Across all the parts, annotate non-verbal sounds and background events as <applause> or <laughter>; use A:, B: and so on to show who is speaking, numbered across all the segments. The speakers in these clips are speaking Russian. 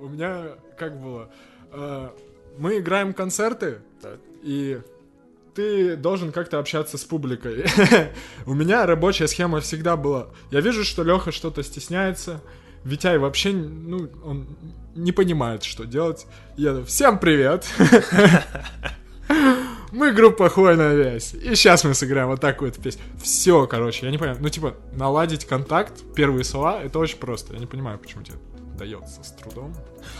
A: у меня как было? Э, Мы играем концерты, и ты должен как-то общаться с публикой. <laughs> У меня рабочая схема всегда была. Я вижу, что Леха что-то стесняется. Витяй вообще, ну, он не понимает, что делать. Я всем привет. <laughs> Мы группа Хвойная вязь. И сейчас мы сыграем вот такую вот песню. Все, короче, я не понимаю. Ну, типа, наладить контакт, первые слова, это очень просто. Я не понимаю, почему тебе дается с трудом.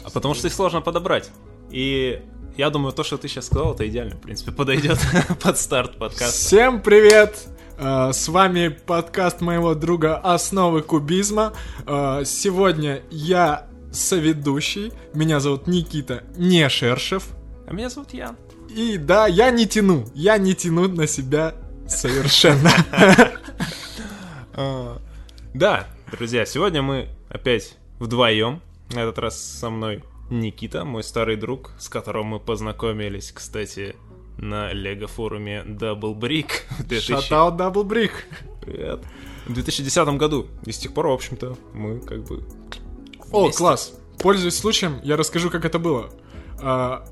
B: А потому что их сложно подобрать. И я думаю, то, что ты сейчас сказал, это идеально, в принципе, подойдет <laughs> под старт подкаста.
A: Всем привет! Э, С вами подкаст моего друга «Основы кубизма». Э, Сегодня я соведущий. Меня зовут Никита Нешершев.
B: А меня зовут Ян.
A: И да, я не тяну. Я не тяну на себя совершенно.
B: А, <laughs> Да, друзья, сегодня мы опять вдвоем. На этот раз со мной Никита, мой старый друг, с которым мы познакомились, кстати, на лего-форуме Double Brick <laughs> в 2000
A: Shout out Double Brick.
B: Привет. в 2010 году. И с тех пор, в общем-то, мы как бы...
A: О,
B: вместе.
A: класс. Пользуясь случаем, я расскажу, как это было. А,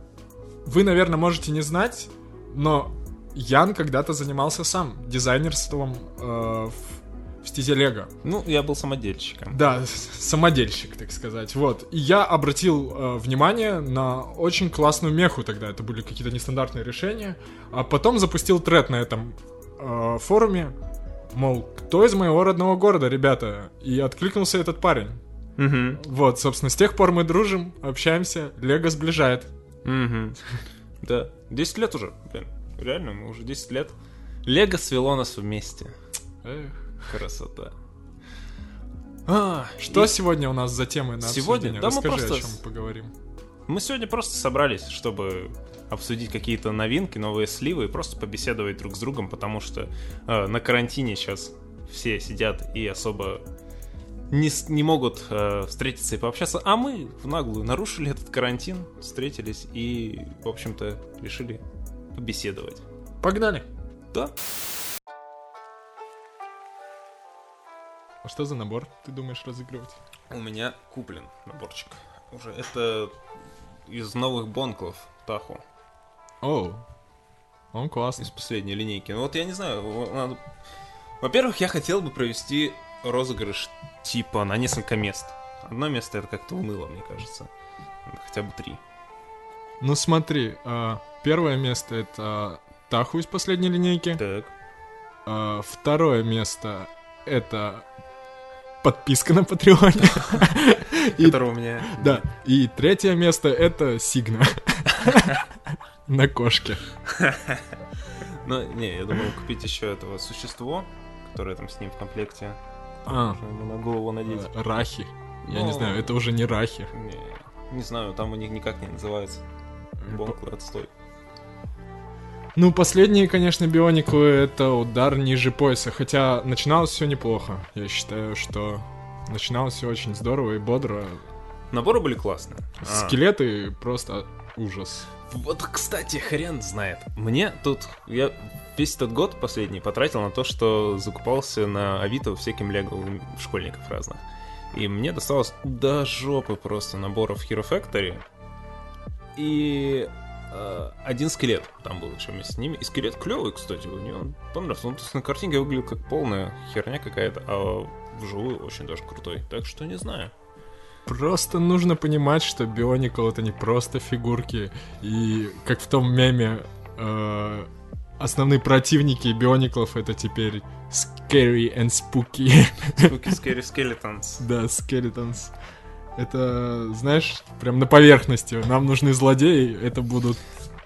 A: Вы, наверное, можете не знать, но Ян когда-то занимался сам дизайнерством э, в в стезе Лего.
B: Ну, я был самодельщиком.
A: Да, самодельщик, так сказать. Вот. И я обратил э, внимание на очень классную меху тогда. Это были какие-то нестандартные решения. А потом запустил тред на этом э, форуме. Мол, кто из моего родного города, ребята? И откликнулся этот парень.
B: Мгм.
A: Вот, собственно, с тех пор мы дружим, общаемся, Лего сближает.
B: Мгм. Да. 10 лет уже, блин. Реально, мы уже 10 лет. Лего свело нас вместе.
A: Эх.
B: Красота. А,
A: Что
B: и
A: сегодня у нас за темы на
B: Сегодня?
A: обсуждение?
B: Да мы
A: Расскажи,
B: просто
A: о чем поговорим.
B: Мы сегодня просто собрались, чтобы обсудить какие-то новинки, новые сливы и просто побеседовать друг с другом, потому что э, на карантине сейчас все сидят и особо не, не могут э, встретиться и пообщаться, а мы в наглую нарушили этот карантин, встретились и, в общем-то, решили побеседовать.
A: Погнали.
B: Да?
A: А что за набор ты думаешь разыгрывать?
B: У меня куплен наборчик. Уже это из новых бонклов Таху.
A: О, он классный.
B: из последней линейки. Ну вот я не знаю, надо- Во-первых, я хотел бы провести розыгрыш типа на несколько мест. Одно место это как-то уныло, мне кажется. Хотя бы три.
A: Ну смотри, а, первое место это Таху из последней линейки.
B: Так.
A: А, Второе место это подписка на Патреоне. <laughs>
B: Которого у меня...
A: Да. И третье место это Сигна. <laughs> На кошке. <laughs>
B: Ну, не, я думаю купить еще этого существо, которое там с ним в комплекте.
A: А,
B: ему на голову надеть.
A: э, Рахи. Я не
B: Ну.
A: знаю, это уже не Рахи.
B: Не, не знаю, там у них никак не называется. Бонклы отстой.
A: Ну, последние, конечно, биониклы это удар ниже пояса. Хотя начиналось все неплохо. Я считаю, что начиналось все очень здорово и бодро.
B: Наборы были классные. А.
A: Скелеты просто ужас.
B: Вот, кстати, хрен знает. Мне тут... Я весь этот год последний потратил на то, что закупался на Авито всяким лего школьников разных. И мне досталось до жопы просто наборов Hero Factory. И э, один скелет там был еще вместе с ними. И скелет клевый, кстати, мне он понравился. Он то есть, на картинке выглядел как полная херня какая-то, а вживую очень даже крутой. Так что не знаю.
A: Просто нужно понимать, что Бионикл это не просто фигурки. И как в том меме, э, основные противники Биониклов это теперь Scary and Spooky.
B: Spooky Scary <laughs> Skeletons.
A: да, Skeletons. Это, знаешь, прям на поверхности. Нам нужны злодеи, это будут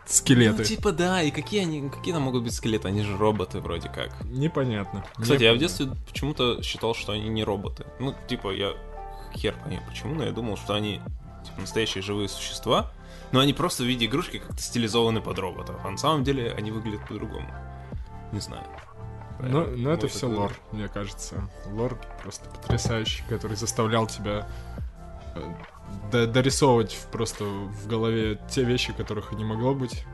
A: скелеты.
B: Ну, типа, да, и какие они, какие там могут быть скелеты? Они же роботы вроде как.
A: Непонятно.
B: Кстати, я в
A: Непонятно.
B: детстве почему-то считал, что они не роботы. Ну, типа, я хер пойми почему, но я думал, что они типа настоящие живые существа, но они просто в виде игрушки как-то стилизованы под роботов. А на самом деле они выглядят по-другому. Не знаю.
A: Ну, ну это все лор, мне кажется. Лор просто потрясающий, который заставлял тебя дорисовывать в- просто в голове те вещи, которых и не могло быть.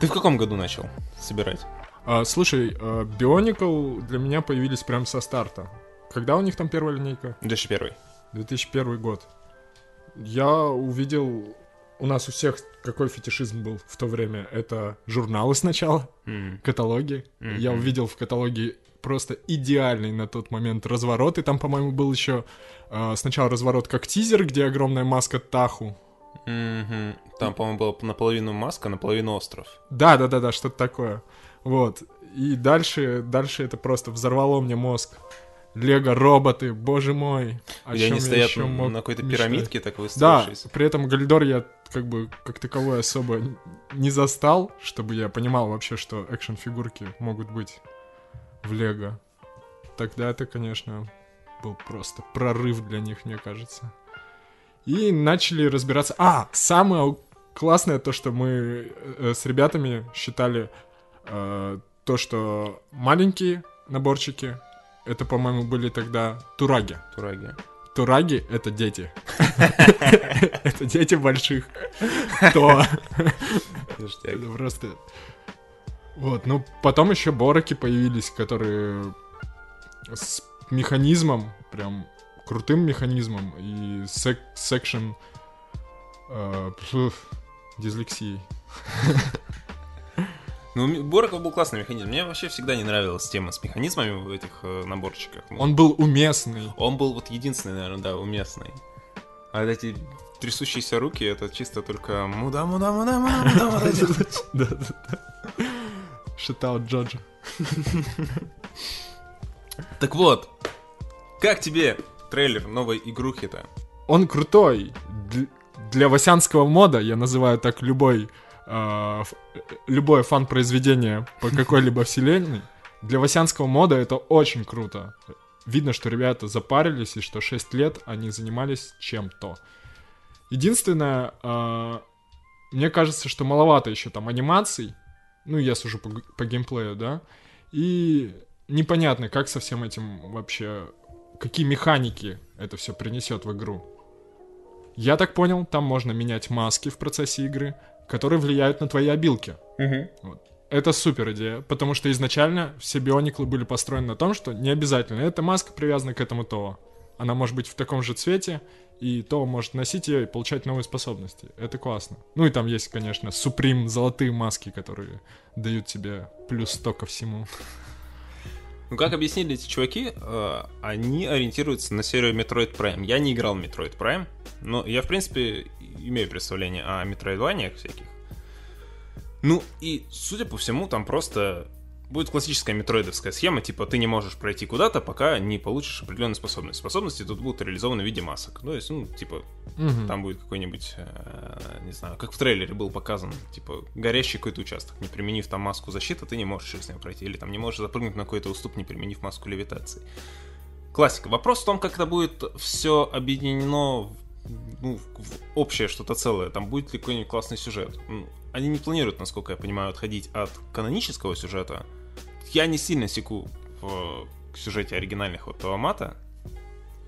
B: Ты в каком году начал собирать?
A: А, слушай, э, Bionicle для меня появились прям со старта. Когда у них там первая линейка?
B: 2001.
A: 2001 год. я увидел... У нас у всех какой фетишизм был в то время? Это журналы сначала,
B: М.
A: каталоги.
B: Мгм.
A: Я увидел в каталоге просто идеальный на тот момент разворот. И там, по-моему, был еще э, сначала разворот как тизер, где огромная маска Таху.
B: Мгм. Там, по-моему, была наполовину маска, наполовину остров.
A: Да, да, да, да, что-то такое. Вот. И дальше, дальше это просто взорвало мне мозг. Лего роботы, боже мой. О чем
B: они
A: я
B: стоят
A: еще
B: на
A: мог
B: какой-то
A: мечтать?
B: пирамидке, так
A: Да,
B: выстроившись.
A: при этом Галидор я как бы как таковой особо не застал, чтобы я понимал вообще, что экшн-фигурки могут быть в Лего. Тогда это, конечно, был просто прорыв для них, мне кажется. И начали разбираться... А, самое классное то, что мы э, с ребятами считали э, то, что маленькие наборчики, это, по-моему, были тогда тураги.
B: Тураги.
A: Тураги — это дети. <laughs> Это дети больших. <laughs> То. Это просто... Вот, ну, потом еще бороки появились, которые с механизмом, прям крутым механизмом и сек- секшн... э, дислексией.
B: Ну, Бороков был классный механизм. Мне вообще всегда не нравилась тема с механизмами в этих э, наборчиках.
A: Он был уместный.
B: Он был вот единственный, наверное, да, уместный. А вот эти трясущиеся руки, это чисто только муда, муда, муда, муда, муда, <laughs>
A: Шатаут Джоджо. <laughs>
B: Так вот, как тебе трейлер новой игрухи-то?
A: Он крутой. Для васянского мода, я называю так любой, э, любое фан-произведение по <laughs> какой-либо вселенной, для васянского мода это очень круто. Видно, что ребята запарились и что 6 лет они занимались чем-то. Единственное, э, мне кажется, что маловато еще там анимаций. Ну, я сужу по, по геймплею, да. И непонятно, как со всем этим вообще... Какие механики это все принесет в игру. Я так понял, там можно менять маски в процессе игры, которые влияют на твои обилки. Это супер идея, потому что изначально все биониклы были построены на том, что не обязательно эта маска привязана к этому ТО. Она может быть в таком же цвете, и ТО может носить ее и получать новые способности. Это классно. Ну и там есть, конечно, суприм золотые маски, которые дают тебе плюс 100 ко всему.
B: Ну, как объяснили эти чуваки, э, они ориентируются на серию Metroid Prime. Я не играл в Metroid Prime, но я, в принципе, имею представление о метроидваниях всяких. Ну, и, судя по всему, там просто будет классическая метроидовская схема, типа ты не можешь пройти куда-то, пока не получишь определенные способности. Способности тут будут реализованы в виде масок. То есть, ну, типа,
A: Мгм.
B: там будет какой-нибудь, э, не знаю, как в трейлере был показан, типа, горящий какой-то участок. Не применив там маску защиты, ты не можешь через него пройти. Или там не можешь запрыгнуть на какой-то уступ, не применив маску левитации. Классика. Вопрос в том, как это будет все объединено в, ну, в общее что-то целое. Там будет ли какой-нибудь классный сюжет. Ну, Они не планируют, насколько я понимаю, отходить от канонического сюжета. Я не сильно секу в сюжете оригинальных вот Туамата,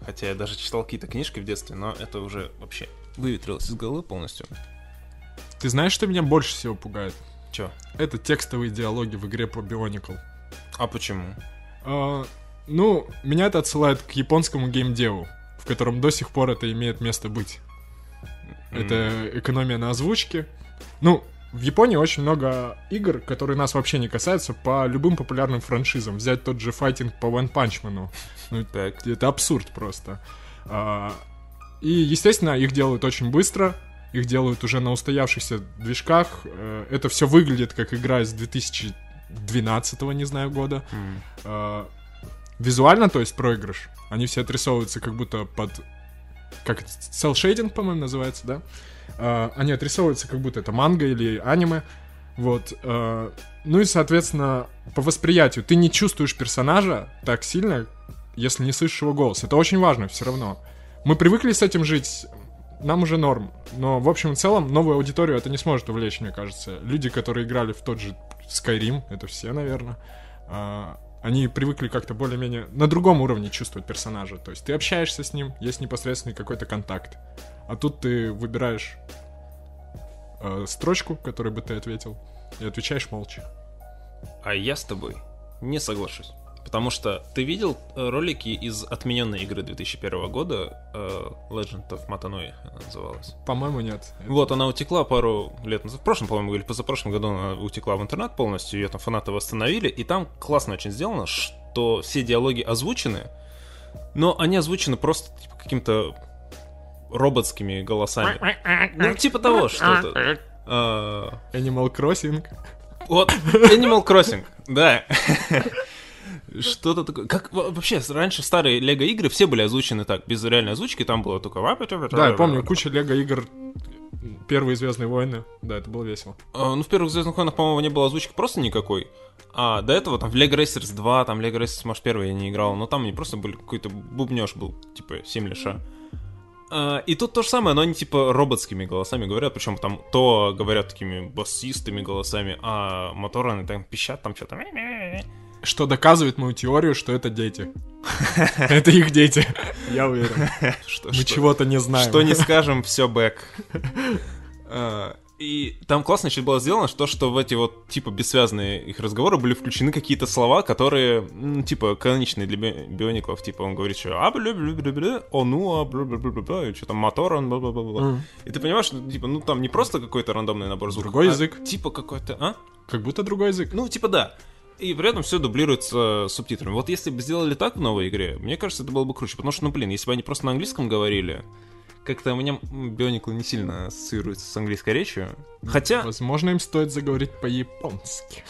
B: Хотя я даже читал какие-то книжки в детстве, но это уже вообще выветрилось из головы полностью.
A: Ты знаешь, что меня больше всего пугает?
B: Чё?
A: Это текстовые диалоги в игре по Бионикл.
B: А почему?
A: А, ну, меня это отсылает к японскому геймдеву, в котором до сих пор это имеет место быть. Это экономия на озвучке. Ну, в Японии очень много игр, которые нас вообще не касаются по любым популярным франшизам. Взять тот же файтинг по One Punch Man. Ну,
B: Так.
A: это абсурд просто. А, И, естественно, их делают очень быстро. Их делают уже на устоявшихся движках. Э, Это все выглядит как игра из 2012 не знаю, года.
B: М.
A: А, Визуально, то есть проигрыш, они все отрисовываются как будто под... Как это? Cell-shading, по-моему, называется, да? А, Они отрисовываются как будто это манга или аниме. Вот. а, Ну и, соответственно, по восприятию ты не чувствуешь персонажа так сильно, если не слышишь его голос. Это очень важно все равно. Мы привыкли с этим жить, нам уже норм. Но, в общем и целом, новую аудиторию это не сможет увлечь, мне кажется. Люди, которые играли в тот же Skyrim, это все, наверное, а, они привыкли как-то более-менее на другом уровне чувствовать персонажа. То есть ты общаешься с ним, есть непосредственный какой-то контакт. А тут ты выбираешь э, строчку, которой бы ты ответил, и отвечаешь молча.
B: А я с тобой не соглашусь. Потому что ты видел э, ролики из отмененной игры 2001 года, э, Legend of Matanoi она называлась.
A: По-моему, нет.
B: Вот, она утекла пару лет назад, в прошлом, по-моему, или позапрошлом году она утекла в интернет полностью, ее там фанаты восстановили, и там классно очень сделано, что все диалоги озвучены, но они озвучены просто типа, каким-то роботскими голосами. Ну, типа того что-то. А,
A: Animal Crossing.
B: Вот, Animal Crossing, да. <laughs> Что-то такое. Как во- вообще, раньше старые Лего игры все были озвучены так, без реальной озвучки, там было только...
A: Да, я помню, куча лего игр. Первые Звездные войны. Да, это было весело.
B: А, Ну, в первых Звездных войнах, по-моему, не было озвучки просто никакой. А до этого там в Lego Racers 2, там Lego Racers, может, первый я не играл, но там не просто были какой-то бубнеж был, типа 7 лиша. А, и тут то же самое, но они типа роботскими голосами говорят, причем там то говорят такими басистыми голосами, а моторы там пищат, там что-то.
A: Что доказывает мою теорию, что это дети. <laughs> Это их дети. Я уверен. <laughs> Мы чего-то не знаем.
B: Что не скажем, все бэк. <laughs> А, И там классно еще было сделано, что, что в эти вот, типа, бессвязные их разговоры были включены какие-то слова, которые, м, типа, каноничные для би- биониклов. Типа, он говорит, что а бля бля бля бля о ну а бля бля бля бля бля и что там мотор он бла бла бла. И ты понимаешь, что, типа, ну там не просто какой-то рандомный набор звуков,
A: Другой
B: а
A: язык.
B: типа какой-то, а?
A: Как будто другой язык.
B: Ну, типа, да. И при этом все дублируется субтитрами. Вот если бы сделали так в новой игре, мне кажется, это было бы круче. Потому что, ну, блин, если бы они просто на английском говорили, как-то у меня Бионикл не сильно ассоциируется с английской речью. Хотя,
A: Возможно, им стоит заговорить по-японски.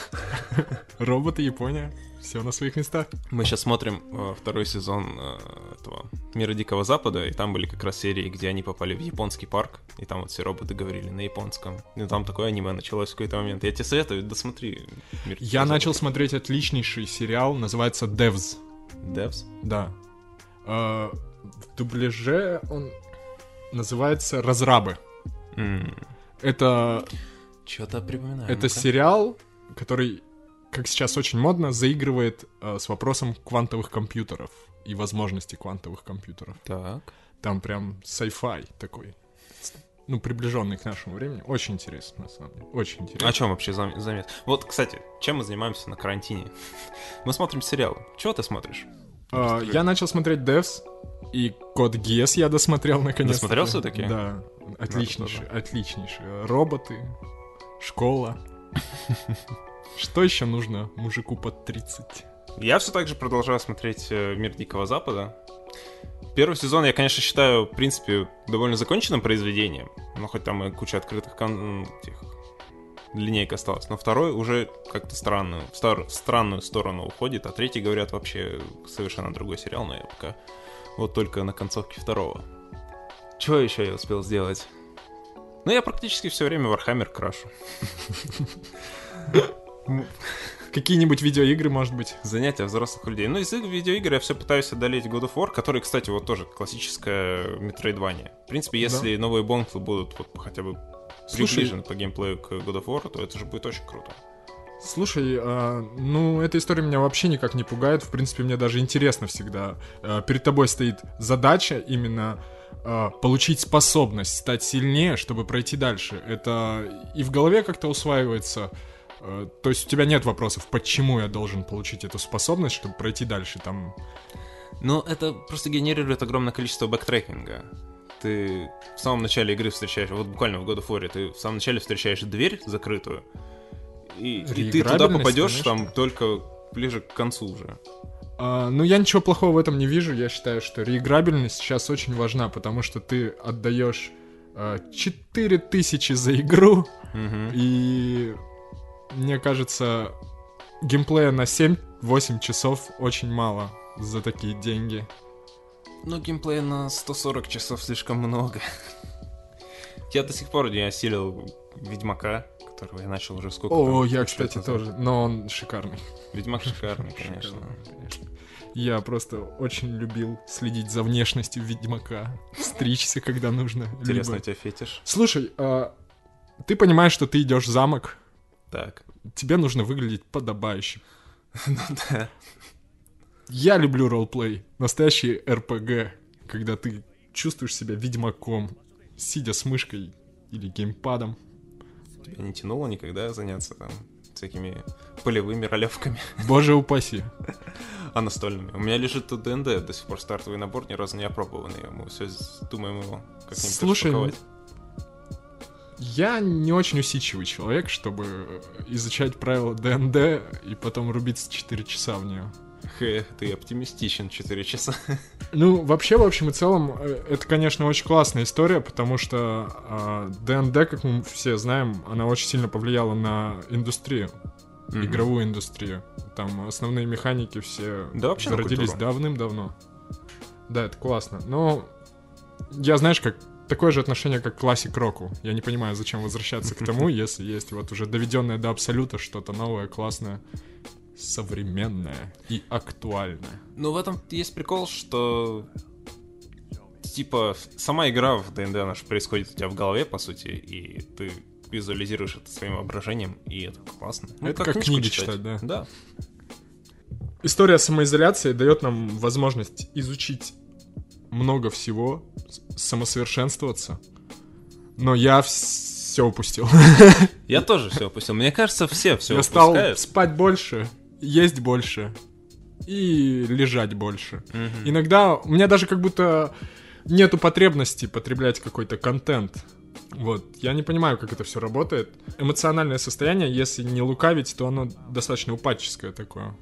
A: <laughs> Роботы, Япония. Все на своих местах.
B: мы сейчас смотрим э, второй сезон э, этого Мира Дикого Запада, и там были как раз серии, где они попали в японский парк, и там вот все роботы говорили на японском. И там такое аниме началось в какой-то момент. Я тебе советую, досмотри. «Мир
A: Я
B: Запада».
A: начал смотреть отличнейший сериал, называется Devs.
B: Devs?
A: Да. Э, В дубляже он называется «Разрабы». Это,
B: Что-то припоминаю.
A: это сериал, который, как сейчас очень модно, заигрывает э, с вопросом квантовых компьютеров и возможностей квантовых компьютеров.
B: Так.
A: Там прям sci-fi такой. Ну, приближенный к нашему времени. Очень интересно, на самом деле. Очень интересно.
B: О чем вообще зам- замес? Вот, кстати, чем мы занимаемся на карантине? <laughs> Мы смотрим сериал. Чего ты смотришь?
A: А, я начал смотреть Devs, и Код Гес я досмотрел наконец.
B: Досмотрел всё-таки?
A: Да. Отличнейший, отличнейший. Роботы, школа. <laughs> Что еще нужно мужику под 30?
B: Я все так же продолжаю смотреть э, «Мир Дикого Запада». Первый сезон я, конечно, считаю, в принципе, довольно законченным произведением. Но хоть там и куча открытых кон... м, этих линейок осталось. Но второй уже как-то странную, в стар- странную сторону уходит, а третий, говорят, вообще совершенно другой сериал, но я пока вот только на концовке второго. Чего еще я успел сделать? Ну, я практически все время Warhammer крашу. <laughs>
A: Какие-нибудь видеоигры, может быть?
B: Занятия взрослых людей. Ну, из игр- видеоигр я все пытаюсь одолеть God of War, который, кстати, вот тоже классическая метроидвания. В принципе, если новые бонклы будут вот хотя бы
A: Слушай-
B: приближены по геймплею к God of War, то это же будет очень круто.
A: Слушай, а, ну, эта история меня вообще никак не пугает. В принципе, мне даже интересно всегда. А, перед тобой стоит задача именно а, получить способность, стать сильнее, чтобы пройти дальше. Это и в голове как-то усваивается. А, то есть у тебя нет вопросов, почему я должен получить эту способность, чтобы пройти дальше. Там
B: Но это просто генерирует огромное количество бэктрекинга. Ты в самом начале игры встречаешь, вот буквально в God of War, ты в самом начале встречаешь дверь закрытую, и, и ты туда попадешь
A: конечно.
B: там только ближе к концу уже.
A: А, ну, я ничего плохого в этом не вижу. Я считаю, что реиграбельность сейчас очень важна, потому что ты отдаешь а, 4000 за игру,
B: Мгм.
A: и мне кажется, геймплея на 7-8 часов очень мало за такие деньги.
B: Ну, геймплея на 140 часов слишком много. Я до сих пор не осилил Ведьмака, которого я начал уже сколько
A: О, я, кстати, тоже. Но он шикарный.
B: Ведьмак шикарный, <laughs> конечно.
A: Я просто очень любил следить за внешностью Ведьмака, стричься, когда нужно.
B: Интересно, у тебя фетиш?
A: Слушай, а, ты понимаешь, что ты идешь в замок,
B: Так.
A: тебе нужно выглядеть подобающе. <laughs>
B: Ну да.
A: Я люблю ролплей, настоящий РПГ, когда ты чувствуешь себя ведьмаком, сидя с мышкой или геймпадом.
B: Тебя не тянуло никогда заняться там всякими полевыми ролевками. <laughs>
A: Боже упаси.
B: А настольными. У меня лежит тут ДНД, до сих пор стартовый набор, ни разу не опробованный. Мы все думаем его как-нибудь
A: Слушай. Я не очень усидчивый человек, чтобы изучать правила ДНД и потом рубиться 4 часа в нее.
B: Хе, ты оптимистичен 4 часа.
A: Ну, вообще, в общем и целом, э, это, конечно, очень классная история, потому что э, ДНД, как мы все знаем, она очень сильно повлияла на индустрию,
B: Мгм.
A: игровую индустрию. Там основные механики все
B: Да, вообще культуру.
A: давным-давно. Да, это классно. Но я, знаешь, как такое же отношение, как к классик року. Я не понимаю, зачем возвращаться к тому, <laughs> если есть вот уже доведенное до абсолюта что-то новое, классное, современное и актуальное.
B: Ну, в этом есть прикол, что типа сама игра в ДНД, же происходит у тебя в голове, по сути, и ты визуализируешь это своим воображением, и это классно. Ну,
A: Это как
B: книжку
A: книги читать, да.
B: Да.
A: История самоизоляции дает нам возможность изучить много всего, самосовершенствоваться. Но я все упустил. <laughs>
B: Я тоже все опустил. Мне кажется, все все
A: я стал спать больше, есть больше и лежать больше. Иногда у меня даже как будто нету потребности потреблять какой-то контент. Вот, я не понимаю, как это все работает. Эмоциональное состояние, если не лукавить, то оно достаточно упадческое такое.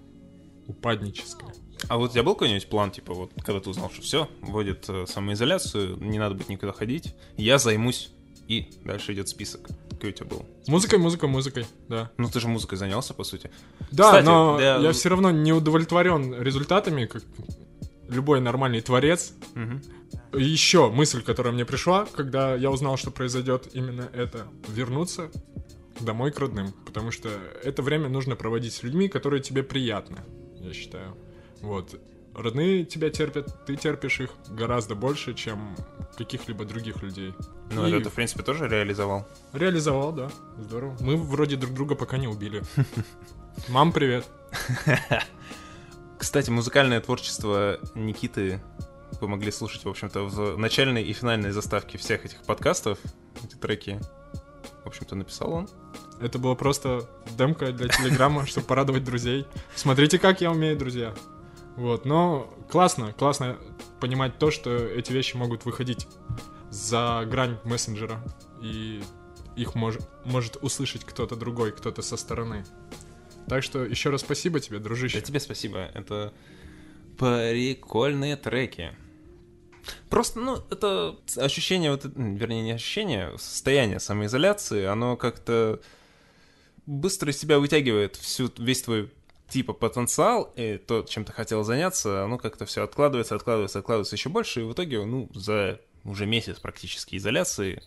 A: Упадническое.
B: А вот у тебя был какой-нибудь план, типа, вот, когда ты узнал, что все, вводит э, самоизоляцию, не надо будет никуда ходить, я займусь, и дальше идет список. Какой у тебя был?
A: Музыкой, музыкой, музыкой, да.
B: Ну, ты же музыкой занялся, по сути.
A: Да,
B: Кстати,
A: но
B: для-
A: я все равно не удовлетворен результатами, как любой нормальный творец.
B: Мгм.
A: Еще мысль, которая мне пришла, когда я узнал, что произойдет именно это, вернуться домой к родным, потому что это время нужно проводить с людьми, которые тебе приятны, я считаю. Вот. Родные тебя терпят, ты терпишь их гораздо больше, чем каких-либо других людей.
B: Ну,
A: И
B: это в принципе, тоже реализовал.
A: реализовал, да, здорово. Мы вроде друг друга пока не убили. <laughs> Мам, привет. <laughs>
B: Кстати, музыкальное творчество Никиты вы могли слушать, в общем-то, в начальной и финальной заставке всех этих подкастов. Эти треки, в общем-то, написал он.
A: Это было просто демка для Телеграма, <laughs> чтобы порадовать друзей. Смотрите, как я умею, друзья. Вот, но классно, классно понимать то, что эти вещи могут выходить за грань мессенджера, и их мож- может услышать кто-то другой, кто-то со стороны. Так что еще раз спасибо тебе, дружище.
B: Да тебе спасибо, это прикольные треки. Просто, ну, это ощущение, вот, вернее, не ощущение, состояние самоизоляции, оно как-то быстро из тебя вытягивает всю, весь твой типа потенциал, и то, чем ты хотел заняться, оно как-то все откладывается, откладывается, откладывается еще больше, и в итоге, ну, за уже месяц практически изоляции,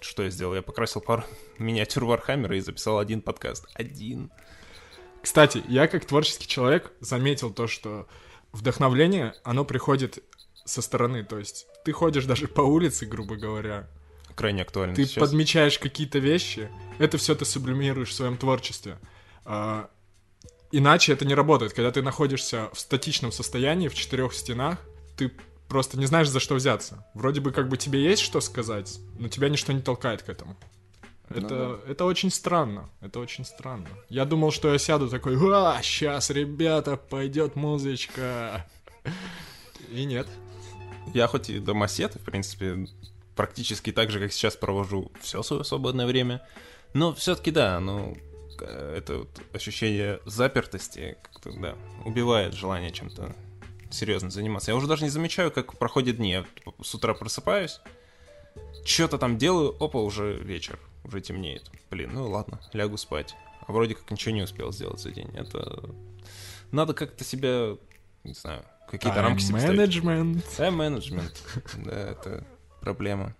B: что я сделал? Я покрасил пару <laughs> миниатюр Warhammer'а и записал один подкаст. Один.
A: Кстати, я как творческий человек заметил то, что вдохновление, оно приходит со стороны. То есть ты ходишь даже по улице, грубо говоря,
B: Крайне актуально
A: ты
B: сейчас.
A: подмечаешь какие-то вещи, это все ты сублимируешь в своем творчестве. Иначе это не работает. Когда ты находишься в статичном состоянии, в четырех стенах, ты просто не знаешь, за что взяться. Вроде бы как бы тебе есть что сказать, но тебя ничто не толкает к этому. Это, это очень странно, это очень странно. Я думал, что я сяду такой, а, сейчас, ребята, пойдет музычка. И нет.
B: Я хоть и домосед, в принципе, практически так же, как сейчас провожу все свое свободное время, но все-таки да, ну, это вот ощущение запертости как-то, да, убивает желание чем-то серьезно заниматься. Я уже даже не замечаю, как проходят дни. Я типа, с утра просыпаюсь, что-то там делаю, опа, уже вечер, уже темнеет. Блин, ну ладно, лягу спать. А вроде как ничего не успел сделать за день. Это... Надо как-то себя, не знаю, какие-то рамки себе
A: менеджмент.
B: Тайм-менеджмент. Да, это проблема.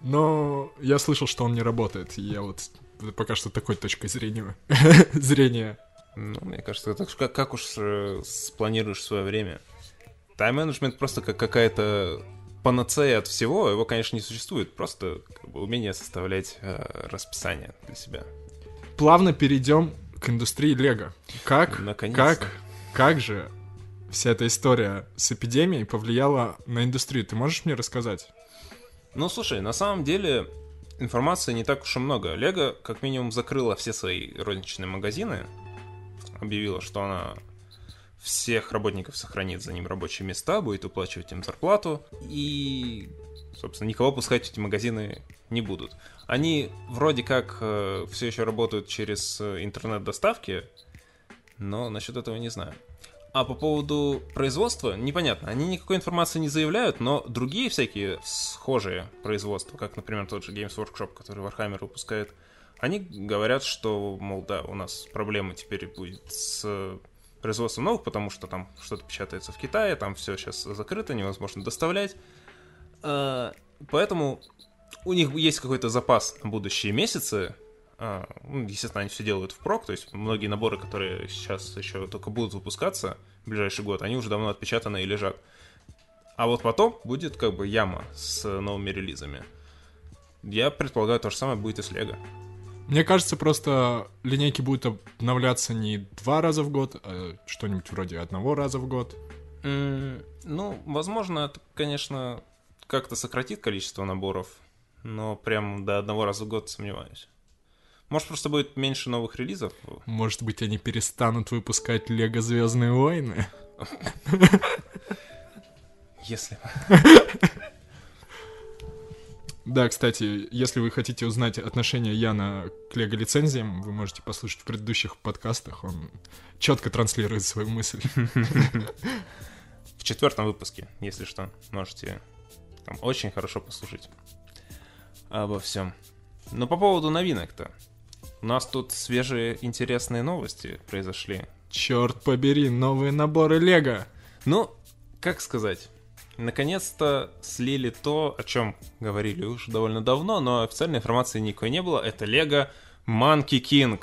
A: Но я слышал, что он не работает. Я вот пока что такой точкой зрения. <laughs> зрения.
B: Ну, мне кажется, так, как, как уж э, спланируешь свое время. Тайм-менеджмент просто как какая-то панацея от всего, его, конечно, не существует. Просто как бы, умение составлять э, расписание для себя.
A: Плавно перейдем к индустрии Лего. Как, как, как же вся эта история с эпидемией повлияла на индустрию? Ты можешь мне рассказать?
B: Ну, слушай, на самом деле, информации не так уж и много. Лего, как минимум, закрыла все свои розничные магазины, объявила, что она всех работников сохранит за ним рабочие места, будет выплачивать им зарплату, и, собственно, никого пускать в эти магазины не будут. Они вроде как э, все еще работают через э, интернет-доставки, но насчет этого не знаю. А по поводу производства, непонятно. Они никакой информации не заявляют, но другие всякие схожие производства, как, например, тот же Games Workshop, который Warhammer выпускает, они говорят, что, мол, да, у нас проблемы теперь будет с производством новых, потому что там что-то печатается в Китае, там все сейчас закрыто, невозможно доставлять. А, поэтому у них есть какой-то запас на будущие месяцы, ну, естественно, они все делают впрок, то есть многие наборы, которые сейчас еще только будут выпускаться в ближайший год, они уже давно отпечатаны и лежат. А вот потом будет как бы яма с новыми релизами. Я предполагаю, то же самое будет и с Лего.
A: Мне кажется, просто линейки будут обновляться не два раза в год, а что-нибудь вроде одного раза в год.
B: Mm, ну, возможно, это, конечно, как-то сократит количество наборов, но прям до одного раза в год сомневаюсь. Может, просто будет меньше новых релизов?
A: Может быть, они перестанут выпускать Лего Звездные войны?
B: Если.
A: Да, кстати, если вы хотите узнать отношение Яна к Лего лицензиям, вы можете послушать в предыдущих подкастах. Он четко транслирует свою мысль.
B: В четвертом выпуске, если что, можете там очень хорошо послушать обо всем. Но по поводу новинок-то. У нас тут свежие интересные новости произошли.
A: Черт побери, новые наборы Лего.
B: Ну, как сказать, наконец-то слили то, о чем говорили уже довольно давно, но официальной информации никакой не было. Это Лего Monkey King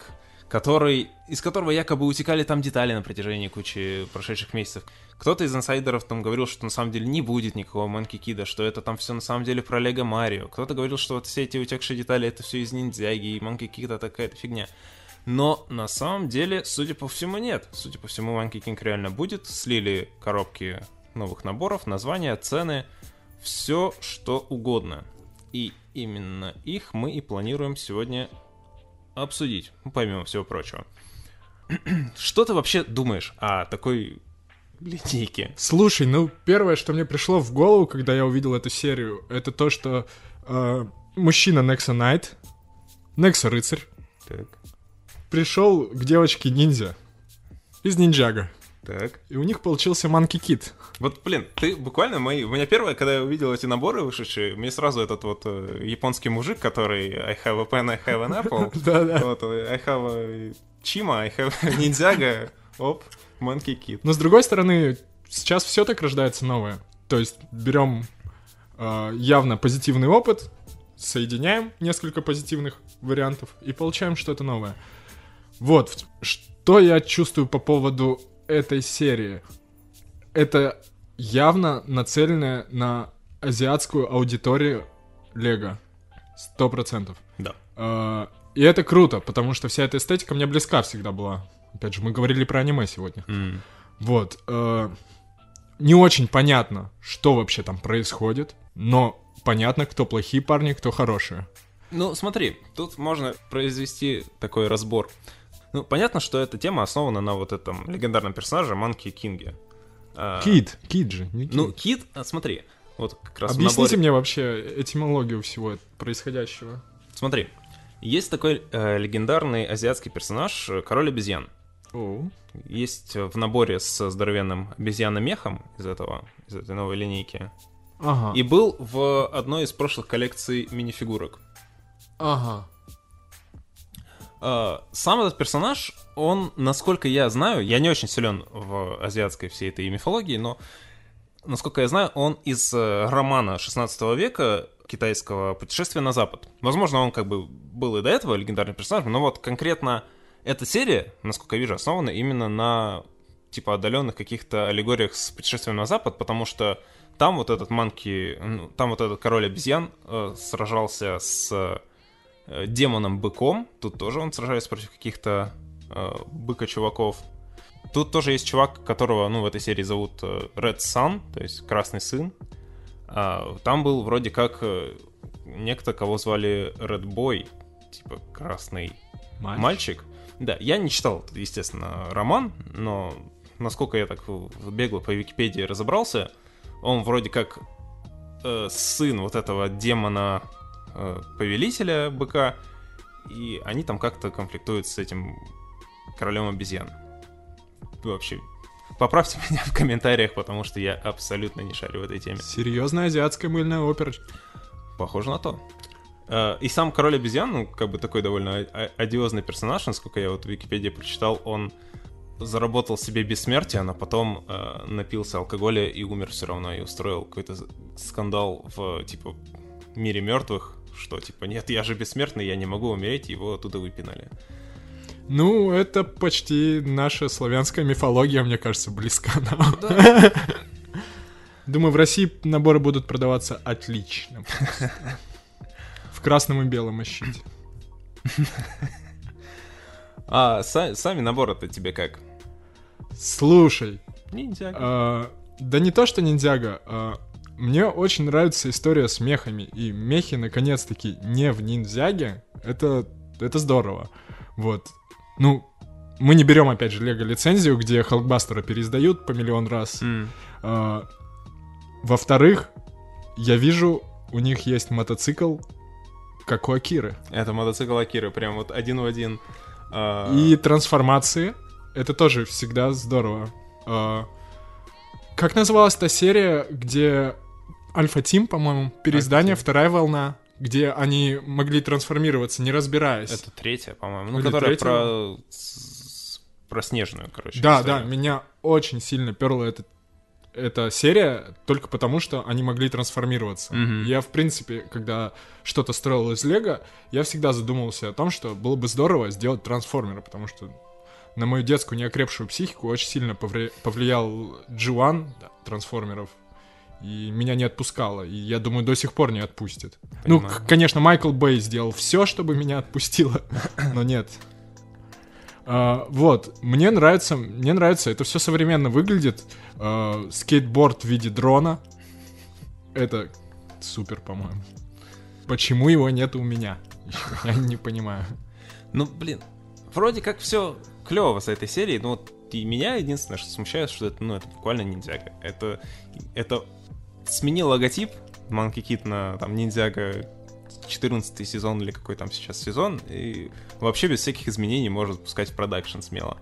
B: который, из которого якобы утекали там детали на протяжении кучи прошедших месяцев. Кто-то из инсайдеров там говорил, что на самом деле не будет никакого Манки Кида, что это там все на самом деле про Лего Марио. Кто-то говорил, что вот все эти утекшие детали это все из ниндзяги, и Манки Кид это какая-то фигня. Но на самом деле, судя по всему, нет. Судя по всему, Monkey King реально будет. Слили коробки новых наборов, названия, цены, все что угодно. И именно их мы и планируем сегодня обсудить, ну, помимо всего прочего. <clears throat> Что ты вообще думаешь о такой линейке?
A: Слушай, ну первое, что мне пришло в голову, когда я увидел эту серию, это то, что э, мужчина Некса Найт, Некса Рыцарь, так. пришел к девочке ниндзя из ниндзяга.
B: Так.
A: И у них получился Monkey Kid.
B: Вот, блин, ты буквально мои... У меня первое, когда я увидел эти наборы вышедшие, мне сразу этот вот э, японский мужик, который I have a pen, I have an apple. <laughs>
A: Да-да.
B: Вот, э, I have a Чима, I have ниндзяга, <laughs> оп, Monkey Kid.
A: Но с другой стороны, сейчас все так рождается новое. То есть берем э, явно позитивный опыт, соединяем несколько позитивных вариантов и получаем что-то новое. Вот, что я чувствую по поводу этой серии. Это явно нацеленное на азиатскую аудиторию Лего. Сто процентов.
B: Да.
A: А, и это круто, потому что вся эта эстетика мне близка всегда была. Опять же, мы говорили про аниме сегодня.
B: Mm.
A: Вот. А, не очень понятно, что вообще там происходит, но понятно, кто плохие парни, кто хорошие.
B: Ну, смотри, тут можно произвести такой разбор. Ну, понятно, что эта тема основана на вот этом легендарном персонаже Манки Кинге.
A: А, Кид, Кид же, не
B: Кид. Ну, Кид, а, смотри, вот как раз
A: Объясните наборе... мне вообще этимологию всего происходящего.
B: Смотри, есть такой э, легендарный азиатский персонаж э, Король обезьян.
A: Oh.
B: Есть в наборе с здоровенным обезьяном-мехом из этого, из этой новой линейки.
A: Ага.
B: И был в одной из прошлых коллекций мини-фигурок.
A: Ага.
B: Uh, сам этот персонаж, он, насколько я знаю, я не очень силен в азиатской всей этой мифологии, но, насколько я знаю, он из uh, романа 16 века китайского «Путешествие на Запад». Возможно, он как бы был и до этого легендарным персонажем, но вот конкретно эта серия, насколько я вижу, основана именно на типа отдаленных каких-то аллегориях с «Путешествием на Запад», потому что там вот этот манки, ну, там вот этот король обезьян э, сражался с Э, демоном-быком. Тут тоже он сражается против каких-то э, быка-чуваков. Тут тоже есть чувак, которого, ну, в этой серии зовут э, Red Sun, то есть Красный Сын. А, там был вроде как э, некто, кого звали Red Boy, типа красный
A: Мальчик.
B: мальчик. Да, я не читал, естественно, роман, но насколько я так бегло по Википедии разобрался, он вроде как э, сын вот этого демона э, повелителя быка, и они там как-то конфликтуют с этим королем обезьян. Вообще, поправьте <laughs> меня в комментариях, потому что я абсолютно не шарю в этой теме.
A: Серьезная азиатская мыльная опера.
B: Похоже на то. Э, И сам король обезьян, ну, как бы такой довольно одиозный персонаж, насколько я вот в Википедии прочитал, он заработал себе бессмертие, но потом э, напился алкоголя и умер все равно, и устроил какой-то скандал в, типа, мире мертвых, что, типа, нет, я же бессмертный, я не могу умереть, его оттуда выпинали.
A: Ну, это почти наша славянская мифология, мне кажется, близка нам. Думаю, в России наборы будут продаваться отлично. В красном и белом ощите.
B: А са- сами наборы-то тебе как?
A: Слушай,
B: Ниндзяго.
A: а, да не то, что ниндзяго, а, мне очень нравится история с мехами, и мехи, наконец-таки, не в ниндзяге, это, это здорово. Вот. Ну, мы не берем, опять же, лего-лицензию, где Халкбастера переиздают по миллион раз.
B: М.
A: А, Во-вторых, я вижу, у них есть мотоцикл, как у Акиры.
B: Это мотоцикл Акиры, прям вот один в один. А,
A: И трансформации. Это тоже всегда здорово. А, Как называлась та серия, где Альфа Тим, по-моему, переиздание,
B: Альфа Тим.
A: вторая волна, где они могли трансформироваться, не разбираясь.
B: Это третья, по-моему. Ну,
A: Или
B: которая
A: третья?
B: про... про снежную, короче.
A: Да,
B: историю.
A: да, меня очень сильно перла эта, эта серия только потому, что они могли трансформироваться.
B: Мгм.
A: Я, в принципе, когда что-то строил из Лего, я всегда задумывался о том, что было бы здорово сделать трансформеры, потому что на мою детскую неокрепшую психику очень сильно поври- повлиял G1 да, трансформеров. И меня не отпускало. И я думаю, до сих пор не отпустит. Ну,
B: Понимаю.
A: к- конечно, Майкл Бэй сделал все, чтобы меня отпустило, <laughs> но нет. А, вот, мне нравится, мне нравится, это все современно выглядит. А, скейтборд в виде дрона. Это супер, по-моему. Почему его нет у меня? <laughs> Я не понимаю.
B: Ну, блин, вроде как все клево с этой серии, но вот и меня единственное, что смущает, что это, ну, это буквально ниндзяга. Это, это сменил логотип Monkey Kid на там ниндзяга 14 сезон или какой там сейчас сезон, и вообще без всяких изменений может пускать в продакшн смело.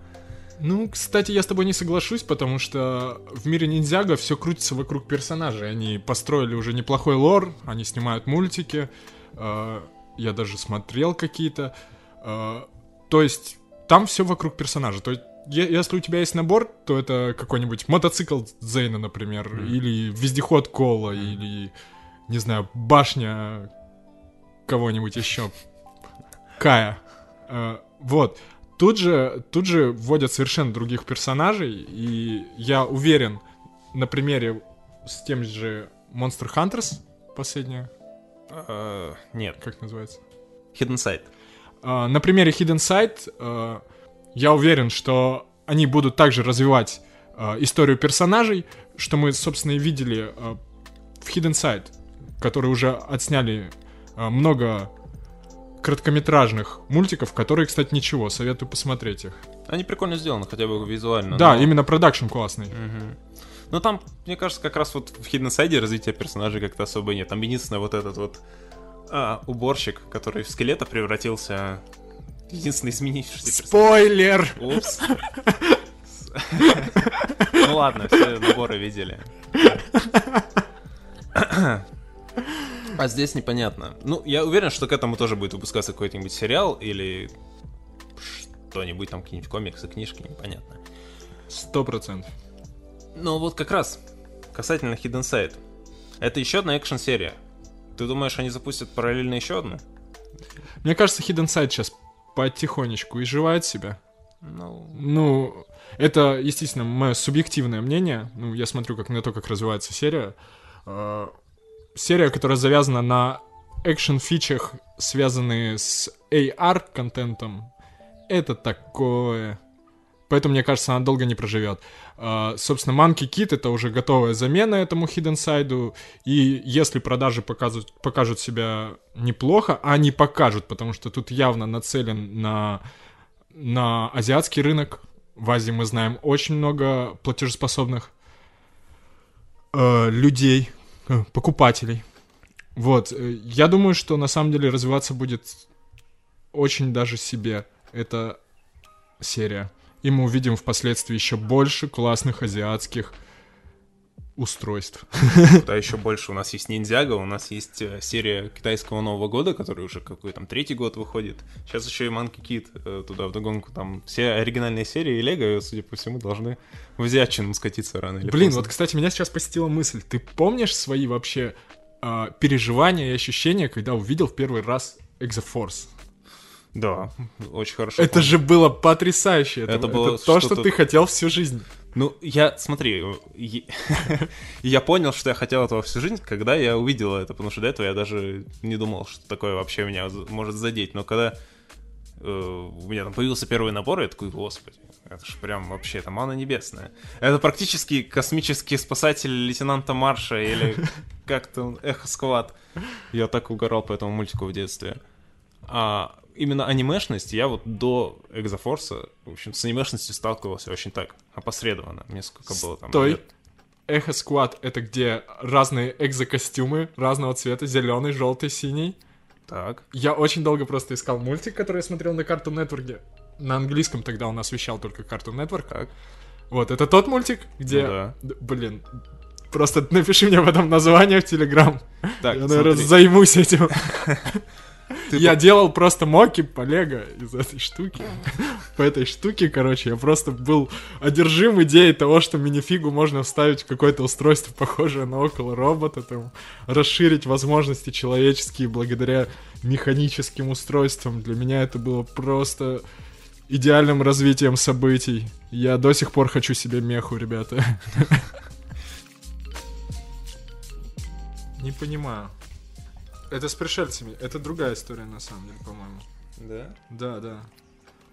A: Ну, кстати, я с тобой не соглашусь, потому что в мире ниндзяга все крутится вокруг персонажей. Они построили уже неплохой лор, они снимают мультики. э, я даже смотрел какие-то. э, то есть там все вокруг персонажа. То есть если у тебя есть набор, то это какой-нибудь мотоцикл Зейна, например,
B: Мгм.
A: или вездеход Кола, или, не знаю, башня кого-нибудь еще. Кая. Э, вот. Тут же, тут же вводят совершенно других персонажей, и я уверен, на примере с тем же Monster Hunters, последняя,
B: Э, нет,
A: как называется?
B: Hidden Side.
A: А, на примере Hidden Side а, я уверен, что они будут также развивать а, историю персонажей, что мы, собственно, и видели а, в Hidden Side, которые уже отсняли а, много короткометражных мультиков, которые, кстати, ничего, советую посмотреть их.
B: Они прикольно сделаны, хотя бы визуально.
A: да,
B: но-
A: именно продакшн классный.
B: Мгм. Ну там, мне кажется, как раз вот в Hidden Side развития персонажей как-то особо нет. Там единственное вот этот вот а, уборщик, который в скелета превратился. Единственный изменившийся.
A: Спойлер!
B: Упс. <laughs> Ну ладно, все наборы видели. А здесь непонятно. Ну, я уверен, что к этому тоже будет выпускаться какой-нибудь сериал или что-нибудь там, какие-нибудь комиксы, книжки, непонятно.
A: Сто процентов.
B: Ну вот как раз, касательно Hidden Side. Это еще одна экшн-серия. Ты думаешь, они запустят параллельно еще одну?
A: Мне кажется, Hidden Side сейчас потихонечку изживает себя.
B: Ну,
A: Ну, это, естественно, мое субъективное мнение. Ну, я смотрю как на то, как развивается серия. Э, Серия, которая завязана на экшен-фичах, связанные с AR-контентом, это такое. Поэтому, мне кажется, она долго не проживет. А, собственно, Monkey Kid это уже готовая замена этому Hidden Side, и если продажи покажут, покажут себя неплохо, а они покажут, потому что тут явно нацелен на, на азиатский рынок. В Азии мы знаем очень много платежеспособных э, людей, э, покупателей. Вот, э, я думаю, что на самом деле развиваться будет очень даже себе эта серия. И мы увидим впоследствии еще больше классных азиатских устройств. <laughs>
B: Да, еще больше. У нас есть Ниндзяго, у нас есть э, серия китайского Нового года, который уже какой там третий год выходит. Сейчас еще и Monkey Kid э, туда вдогонку. Там все оригинальные серии и Лего, судя по всему, должны в азиатчину скатиться рано или
A: Блин,
B: поздно.
A: вот, кстати, меня сейчас посетила мысль. Ты помнишь свои вообще э, переживания и ощущения, когда увидел в первый раз Exoforce?
B: Да, очень хорошо.
A: Это же было потрясающе. Это,
B: Это было
A: это то, что
B: что-то-
A: ты хотел всю жизнь.
B: Ну, я, смотри, <laughs> я понял, что я хотел этого всю жизнь, когда я увидел это, потому что до этого я даже не думал, что такое вообще меня может задеть. Но когда э, у меня там появился первый набор, я такой, господи, это же прям вообще, это мана небесная. Это практически космический спасатель лейтенанта Марша или <laughs> как-то он, Эхо Сквад. Я так угорал по этому мультику в детстве. А именно анимешность я вот до Экзофорса, в общем, с анимешностью сталкивался очень так, опосредованно. Мне сколько было там
A: Стой.
B: лет?
A: Эхо Сквад — это где разные экзокостюмы разного цвета, зеленый, желтый, синий.
B: Так.
A: Я очень долго просто искал мультик, который я смотрел на Cartoon Network. На английском тогда он освещал только Cartoon Network.
B: Так.
A: Вот, это тот мультик, где...
B: Ну да.
A: Блин, просто напиши мне потом название в Телеграм.
B: Так,
A: я, наверное,
B: смотри.
A: займусь этим. <laughs>
B: Ты
A: Я делал просто моки по лего из этой штуки. По этой штуке, короче, я просто был одержим идеей того, что минифигу можно вставить в какое-то устройство, похожее на около робота, там, расширить возможности человеческие благодаря механическим устройствам. Для меня это было просто идеальным развитием событий. Я до сих пор хочу себе меху, ребята. Не понимаю. Это с пришельцами. Это другая история, на самом деле, по-моему.
B: Да?
A: Да, да.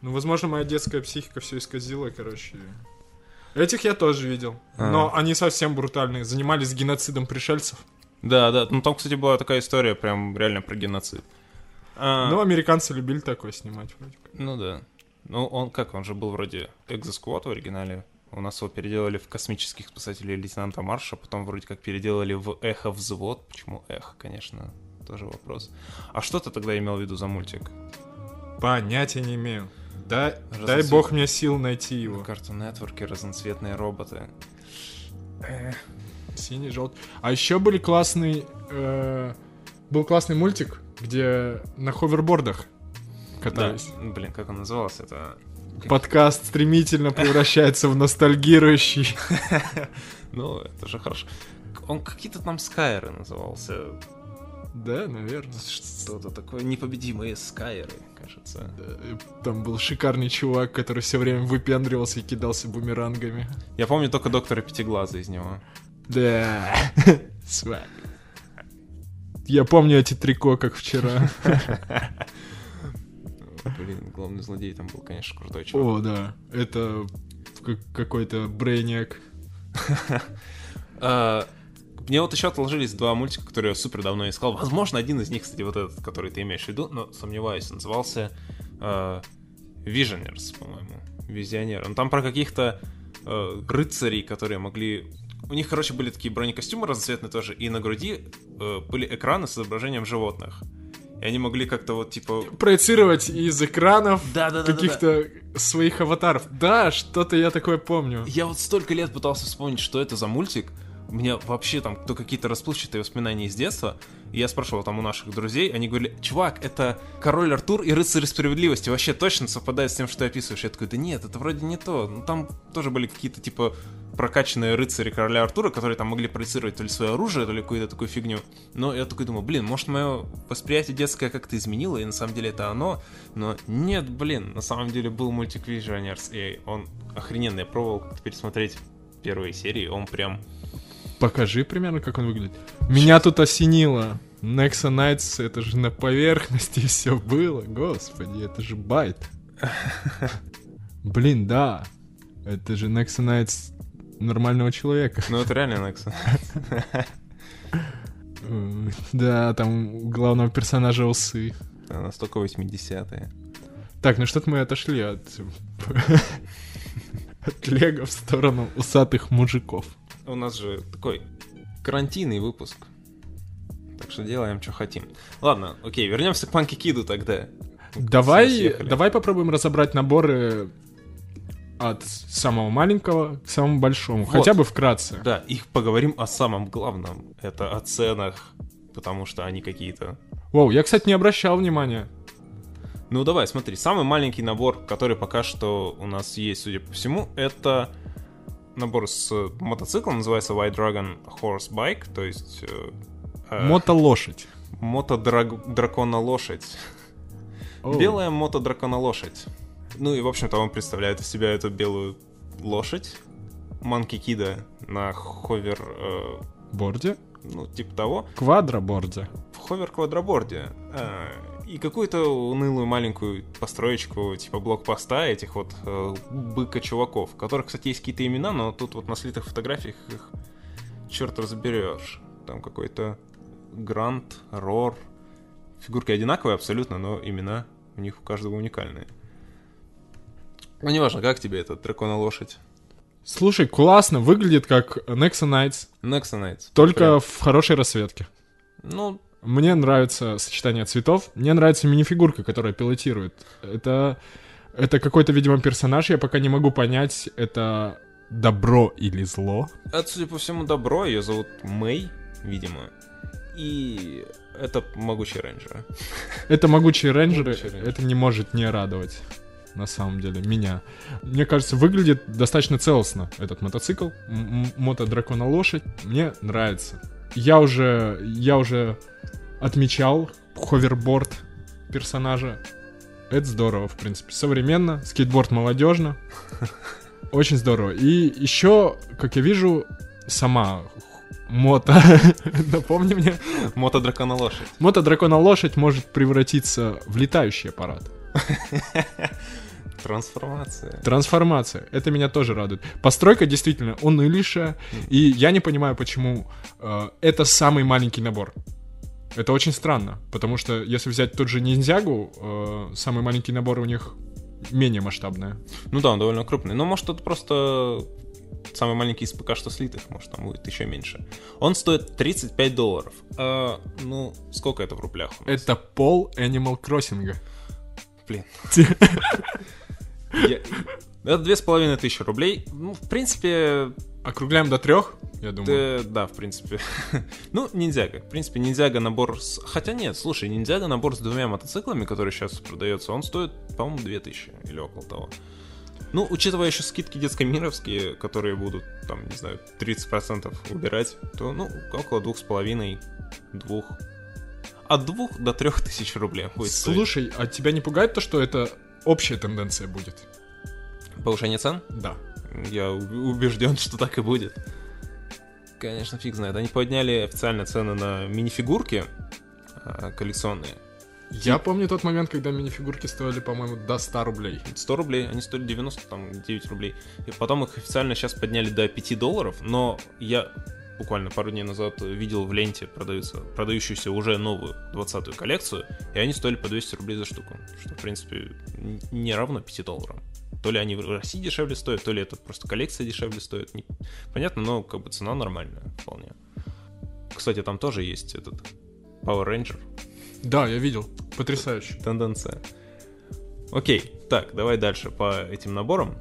A: Ну, возможно, моя детская психика все исказила, короче. Этих я тоже видел.
B: А.
A: Но они совсем брутальные. Занимались геноцидом пришельцев.
B: Да, да. Ну там, кстати, была такая история, прям реально про геноцид. А,
A: Ну, американцы любили такое снимать вроде как.
B: Ну да. Ну, он как, он же был вроде Экзосквот в оригинале. У нас его переделали в космических спасателей лейтенанта Марша, потом вроде как переделали в Эхо Взвод. Почему Эхо, конечно, тоже вопрос. А что ты тогда имел в виду за мультик?
A: Понятия не имею. Дай,
B: Разноцветный.
A: дай бог мне сил найти его.
B: Cartoon Network разноцветные роботы.
A: Синий, желтый. А еще были классный... э, был классный мультик, где на ховербордах
B: Да,
A: катались.
B: блин, как он назывался? Это...
A: Подкаст стремительно превращается в ностальгирующий. <laughs>
B: Ну, это же хорошо. Он какие-то там Скайры назывался.
A: Да, наверное.
B: Что-то такое. Непобедимые Скайры, кажется.
A: Там был шикарный чувак, который все время выпендривался и кидался бумерангами.
B: Я помню только доктора Пятиглаза из него.
A: Да. <laughs> Свag. Я помню эти трико, как вчера. <laughs>
B: Блин, главный злодей там был, конечно, крутой чувак.
A: О, да. Это как- какой-то брейняк. <laughs>
B: Мне вот еще отложились два мультика, которые я супер давно искал. Возможно, один из них, кстати, вот этот, который ты имеешь в виду, но сомневаюсь, назывался э, Visionaries, по-моему. Визионер. Ну, там про каких-то э, рыцарей, которые могли... У них, короче, были такие бронекостюмы разноцветные тоже, и на груди э, были экраны с изображением животных. И они могли как-то вот, типа...
A: Проецировать из экранов каких-то своих аватаров. Да, что-то я такое помню.
B: Я вот столько лет пытался вспомнить, что это за мультик. У меня вообще там то какие-то расплывчатые воспоминания из детства. И я спрашивал там у наших друзей, они говорили, чувак, это Король Артур и Рыцарь Справедливости. Вообще точно совпадает с тем, что ты описываешь. Я такой, да нет, это вроде не то. Ну там тоже были какие-то типа прокачанные рыцари короля Артура, которые там могли проецировать то ли свое оружие, то ли какую-то такую фигню. Но я такой думаю, блин, может мое восприятие детское как-то изменило, и на самом деле это оно. Но нет, блин, на самом деле был мультик Visionaries, и он охрененный. Я пробовал как-то пересмотреть первые серии, он прям...
A: Покажи примерно, как он выглядит. Меня тут осенило. Nexa Nights, это же на поверхности <laughs> все было. Господи, это же байт. <laughs> Блин, да. Это же Nexonites нормального человека.
B: Ну, это реально Nexon.
A: Э, <laughs> Да, там у главного персонажа усы.
B: Настолько 80-е.
A: Так, ну что-то мы отошли от... от Лего в сторону усатых мужиков.
B: У нас же такой карантинный выпуск. Так что делаем, что хотим. Ладно, окей, вернемся к Панки Киду тогда.
A: Давай, давай попробуем разобрать наборы от самого маленького к самому большому.
B: Вот.
A: Хотя бы вкратце.
B: Да, их поговорим о самом главном. Это о ценах, потому что они какие-то...
A: Воу, я, кстати, не обращал внимания.
B: Ну давай, смотри, самый маленький набор, который пока что у нас есть, судя по всему, это набор с мотоциклом, называется White Dragon Horse Bike, то есть э, э,
A: Мотолошадь.
B: мотодракона лошадь.
A: Оу.
B: Белая мотодракона лошадь. Ну и, в общем-то, он представляет из себя эту белую лошадь. Манки Кида на ховер... э,
A: Борде?
B: ну, типа того.
A: Квадроборде.
B: В ховер-квадроборде. э, и какую-то унылую маленькую построечку, типа блокпоста этих вот э, быка-чуваков, которых, кстати, есть какие-то имена, но тут вот на слитых фотографиях их черт разберешь. Там какой-то Грант, Рор. Фигурки одинаковые абсолютно, но имена у них у каждого уникальные. Ну, неважно, как тебе этот дракона лошадь.
A: Слушай, классно, выглядит как Nexonites,
B: Nexonites.
A: только в хорошей расцветке.
B: Ну,
A: Мне нравится сочетание цветов. Мне нравится минифигурка, которая пилотирует. Это, это какой-то, видимо, персонаж. Я пока не могу понять, это добро или зло.
B: Это, судя по всему, добро. Ее зовут Mei, видимо. И это могучий рейнджер.
A: Это могучие рейнджеры.
B: Могучие рейнджеры.
A: Это не может не радовать. На самом деле, меня. Мне кажется, выглядит достаточно целостно этот мотоцикл. М- м- Мотодракона лошадь. Мне нравится. Я уже, я уже отмечал ховерборд персонажа. Это здорово, в принципе. Современно, скейтборд молодежно. <laughs> Очень здорово. И еще, как я вижу, сама мото, <laughs> напомни мне,
B: Мотодракона лошадь.
A: мото-дракона лошадь может превратиться в летающий аппарат. <laughs>
B: Трансформация.
A: Трансформация. Это меня тоже радует. Постройка действительно унылейшая. И я не понимаю, почему э, это самый маленький набор. Это очень странно. Потому что если взять тот же ниндзягу, э, самый маленький набор у них менее масштабная.
B: Ну да, он довольно крупный. Но может это просто самый маленький из пока что слитых, может там будет еще меньше. Он стоит 35 долларов. А, ну, сколько это в рублях?
A: Это пол Animal Crossing.
B: Блин. <laughs> Я- Это две с половиной тысячи рублей. Ну, в принципе,
A: Округляем до трех, я думаю.
B: Э, да, в принципе. <laughs> ну, ниндзяга. В принципе, ниндзяга набор с... Хотя нет, слушай, ниндзяга набор с двумя мотоциклами, который сейчас продается, он стоит, по-моему, 2000 или около того. Ну, учитывая еще скидки детско-мировские, которые будут, там, не знаю, 30% убирать, то, ну, около двух с половиной, двух. От двух до трех тысяч рублей будет стоить.
A: Слушай, а тебя не пугает то, что это общая тенденция будет?
B: Повышение цен?
A: Да.
B: Я убежден, что так и будет. Конечно, фиг знает. Они подняли официально цены на минифигурки а, коллекционные.
A: Я помню тот момент, когда минифигурки стоили, по-моему, до 100 рублей.
B: 100 рублей, они стоили 90, там, 9 рублей. И потом их официально сейчас подняли до 5 долларов, но я буквально пару дней назад видел в ленте продаются, продающуюся уже новую 20-ю коллекцию, и они стоили по 200 рублей за штуку, что, в принципе, не равно 5 долларам. То ли они в России дешевле стоят, то ли это просто коллекция дешевле стоит. Не- Понятно, но как бы цена нормальная вполне. Кстати, там тоже есть этот Power Ranger,
A: Да, я видел. Потрясающе.
B: тенденция. Окей, так, давай дальше по этим наборам.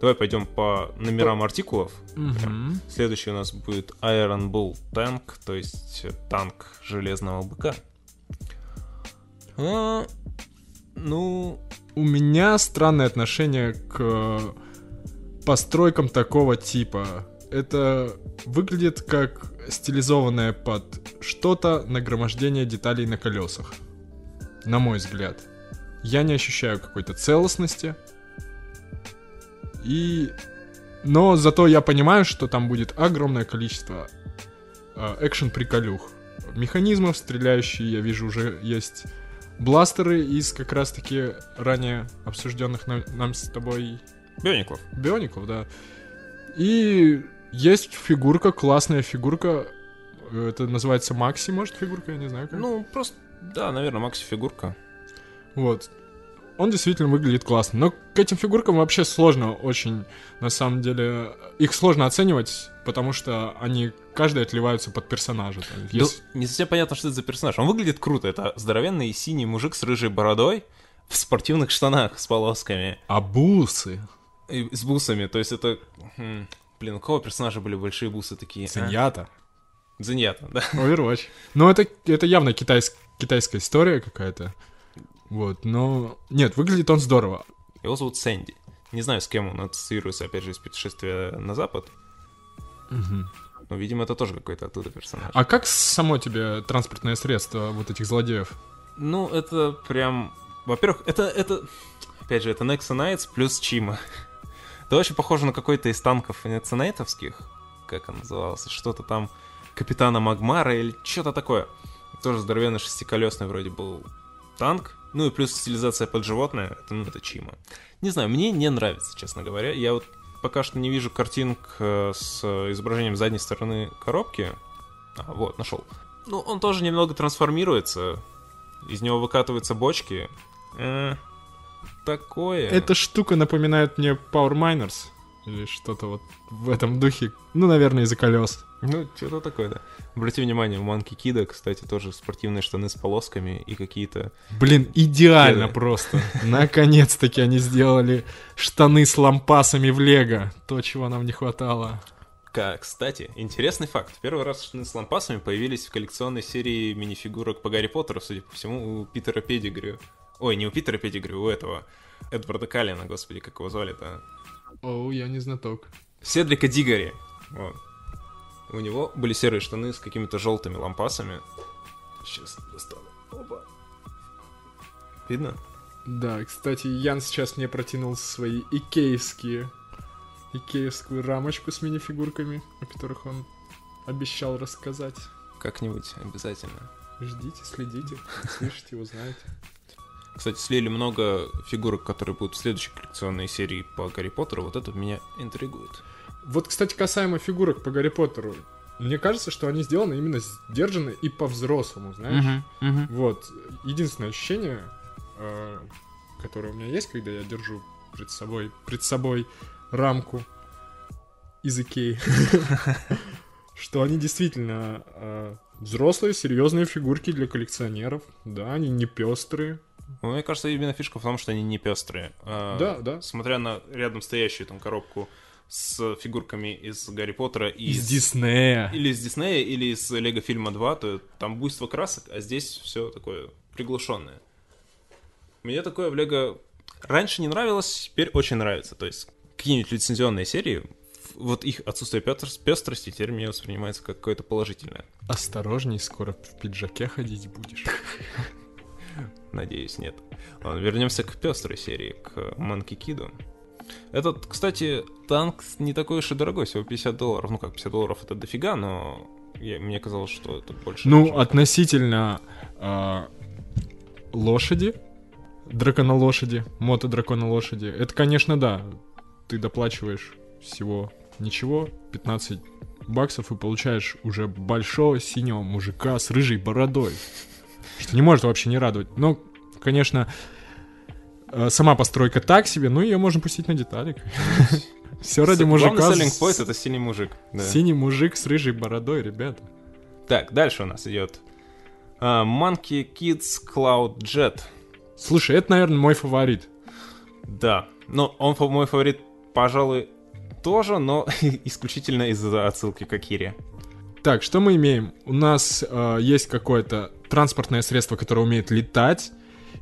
B: Давай пойдем по номерам артикулов.
A: Мгм.
B: Следующий у нас будет Iron Bull Tank, то есть э, танк железного быка. А, ну,
A: У меня странное отношение к постройкам такого типа. Это выглядит как стилизованное под что-то нагромождение деталей на колесах. На мой взгляд. Я не ощущаю какой-то целостности. И... Но зато я понимаю, что там будет огромное количество э, экшен-приколюх. Механизмов, стреляющие, я вижу, уже есть бластеры из как раз-таки ранее обсужденных нам, нам с тобой
B: Биониклов.
A: Биониклов, да. И есть фигурка, классная фигурка. Это называется Макси, может, фигурка, я не знаю как.
B: Ну, просто, да, наверное, Макси фигурка.
A: Вот. Он действительно выглядит классно. Но к этим фигуркам вообще сложно очень, на самом деле. Их сложно оценивать, потому что они каждый отливаются под персонажа. Там,
B: Ну,
A: если-
B: не совсем понятно, что это за персонаж. Он выглядит круто. Это здоровенный синий мужик с рыжей бородой в спортивных штанах с полосками
A: А бусы?
B: и с бусами. То есть это... хм, Блин, у кого персонажа были большие бусы такие? а?
A: Зиньята.
B: Зиньята, да.
A: Overwatch. Ну, это, это явно китайс- китайская история какая-то. Вот, но... Нет, выглядит он здорово.
B: Его зовут Сэнди. Не знаю, с кем он ассоциируется, опять же, из путешествия на запад. Но, видимо, это тоже какой-то оттуда персонаж.
A: А как само тебе транспортное средство вот этих злодеев?
B: Ну, это прям... Во-первых, это, это... Опять же, это Nexo Knights плюс Чима. Это очень похоже на какой-то из танков неценейтовских. Как он назывался? Что-то там Капитана Магмара или что-то такое. Тоже здоровенный шестиколесный вроде был танк. Ну и плюс стилизация под животное. Это, ну, это Чима. Не знаю, мне не нравится, честно говоря. Я вот пока что не вижу картинок э, с изображением задней стороны коробки. А, вот, нашел. Ну, он тоже немного трансформируется. Из него выкатываются бочки. Э, такое.
A: Эта штука напоминает мне Power Miners. Или что-то вот в этом духе. Ну, наверное, из-за колес.
B: Ну, что-то такое, да. Обрати внимание, у Манки Кида, кстати, тоже спортивные штаны с полосками и какие-то...
A: Блин, идеально
B: Кеды.
A: просто. <laughs> Наконец-таки они сделали штаны с лампасами в Лего. То, чего нам не хватало.
B: Кстати, интересный факт. Первый раз штаны с лампасами появились в коллекционной серии минифигурок по Гарри Поттеру, судя по всему, у Питера Педигрю. Ой, не у Питера Педигрю, у этого. Эдварда Каллина, господи, как его звали-то?
A: Оу, я не знаток.
B: Седрика Дигари. Вот. У него были серые штаны с какими-то желтыми лампасами. Сейчас достану. Опа. Видно?
A: Да, кстати, Ян сейчас мне протянул свои икеевские... Икеевскую рамочку с минифигурками, о которых он обещал рассказать.
B: Как-нибудь обязательно.
A: Ждите, следите, <laughs> слышите, узнаете.
B: Кстати, слили много фигурок, которые будут в следующей коллекционной серии по Гарри Поттеру. Вот это меня интригует.
A: Вот, кстати, касаемо фигурок по Гарри Поттеру. Мне кажется, что они сделаны именно сдержанно и по-взрослому, знаешь? Вот. Единственное ощущение, э, которое у меня есть, когда я держу пред собой, пред собой рамку из Икеи, <laughs> что они действительно э, взрослые, серьезные фигурки для коллекционеров. Да, они не пестрые.
B: Ну, мне кажется, именно фишка в том, что они не пестрые. А,
A: Да, да.
B: Смотря на рядом стоящую там коробку с фигурками из Гарри Поттера и
A: Из Диснея.
B: или из Диснея, или из Лего фильма 2, то там буйство красок, а здесь все такое приглушенное. Мне такое в Лего раньше не нравилось, теперь очень нравится. То есть какие-нибудь лицензионные серии, вот их отсутствие пестр- пестрости теперь мне воспринимается как какое-то положительное.
A: Осторожней, скоро в пиджаке ходить будешь.
B: Надеюсь, нет. Ладно, вернемся к пестрой серии, к Манки Киду. Этот, кстати, танк не такой уж и дорогой, всего 50 долларов. Ну как, 50 долларов это дофига, но я- мне казалось, что это больше.
A: Ну,
B: быть.
A: относительно а, лошади, дракона лошади, мото дракона лошади, это, конечно, да. Ты доплачиваешь всего ничего, 15 баксов и получаешь уже большого синего мужика с рыжей бородой. Что не может вообще не радовать. Но, конечно, э, сама постройка так себе, но ее можно пустить на детали. <laughs> Все ради мужика.
B: Главный это синий мужик.
A: Синий мужик с рыжей бородой, ребята.
B: Так, дальше у нас идет а, Monkey Kids Cloud Jet.
A: Слушай, это, наверное, мой фаворит.
B: Да, но он мой фаворит, пожалуй, тоже, но <laughs> исключительно из-за отсылки к Акире.
A: Так, что мы имеем? У нас э, есть какое-то транспортное средство, которое умеет летать,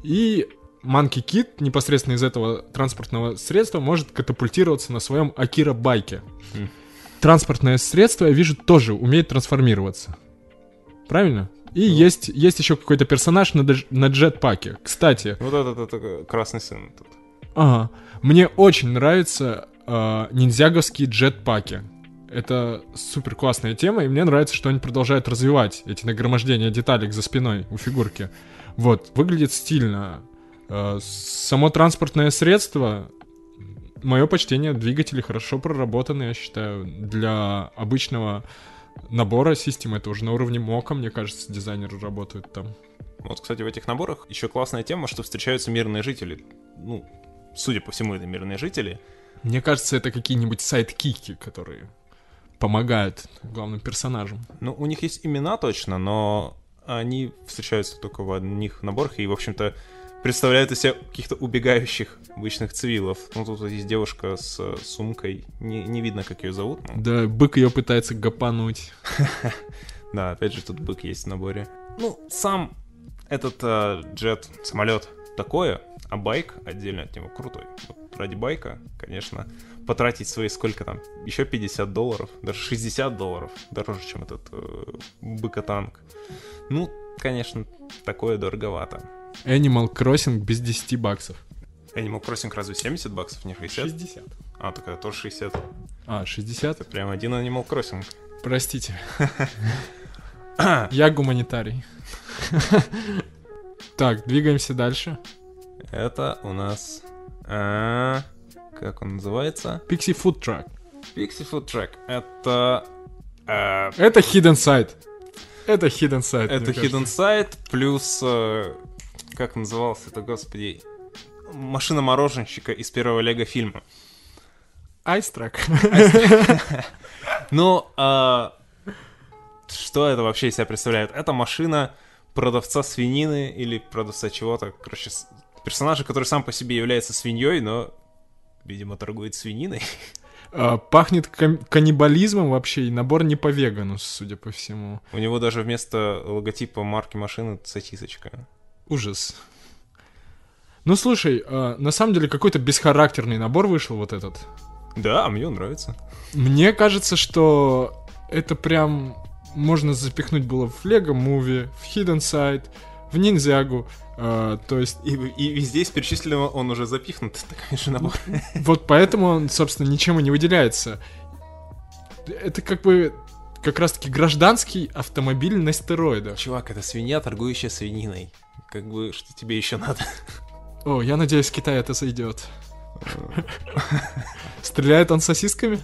A: и Monkey Kid непосредственно из этого транспортного средства может катапультироваться на своем Акира байке.
B: Хм.
A: Транспортное средство, я вижу, тоже умеет трансформироваться. Правильно? И
B: Ну.
A: есть, есть еще какой-то персонаж на, на джетпаке. Кстати,
B: Вот этот, это красный сын тут.
A: Ага. Мне очень нравятся э, ниндзяговские джетпаки. Это супер классная тема, и мне нравится, что они продолжают развивать эти нагромождения деталек за спиной у фигурки. Вот, выглядит стильно. Э, само транспортное средство мое почтение, двигатели хорошо проработаны, я считаю, для обычного набора системы, это уже на уровне мока, мне кажется, дизайнеры работают там.
B: Вот, кстати, в этих наборах еще классная тема, что встречаются мирные жители. Ну, судя по всему, это мирные жители.
A: Мне кажется, это какие-нибудь сайт-кики, которые помогают главным персонажам.
B: Ну, у них есть имена точно, но они встречаются только в одних наборах и, в общем-то, представляют из себя каких-то убегающих обычных цивилов. Ну, тут вот есть девушка с сумкой, не, не видно, как ее зовут. но-
A: Да, бык ее пытается гапануть. <laughs>
B: Да, опять же, тут бык есть в наборе. Ну, сам этот э, джет, самолет такое, а байк отдельно от него крутой. Вот ради байка, конечно, потратить свои сколько там, еще 50 долларов, даже 60 долларов, дороже, чем этот э, быкотанк. Ну, конечно, такое дороговато.
A: Animal Crossing без 10 баксов.
B: Animal Crossing разве 70 баксов, не 60?
A: 60.
B: А, так это тоже 60.
A: А, 60?
B: Это прям один Animal Crossing.
A: Простите. <laughs> Я гуманитарий. Так, двигаемся дальше.
B: Это у нас... а, как он называется?
A: Pixie Food Truck.
B: Pixie Food Track. Это... э,
A: Это Hidden Side. Это Hidden Side.
B: это. Hidden Side плюс... э, как назывался это, господи? Машина мороженщика из первого Лего фильма.
A: Truck. <laughs>
B: Ну, а, что это вообще из себя представляет? Это машина продавца свинины или продавца чего-то. Короче, персонажа, который сам по себе является свиньей, но, видимо, торгует свининой.
A: А, Пахнет каннибализмом вообще, и набор не по вегану, судя по всему.
B: У него даже вместо логотипа марки машины сосисочка.
A: Ужас. Ну слушай, а, на самом деле какой-то бесхарактерный набор вышел вот этот.
B: Да, а мне он нравится.
A: Мне кажется, что это прям можно запихнуть было в Lego Movie, в Hidden Side, в Ниндзягу. А, то есть
B: И, и из перечисленного он уже запихнут, <laughs> такой же набор. <laughs>
A: вот поэтому он, собственно, ничем и не выделяется. Это как бы как раз-таки гражданский автомобиль на стероидах.
B: Чувак, это свинья, торгующая свининой. Как бы, что тебе еще надо?
A: О, я надеюсь, Китай это зайдет. Стреляет он сосисками?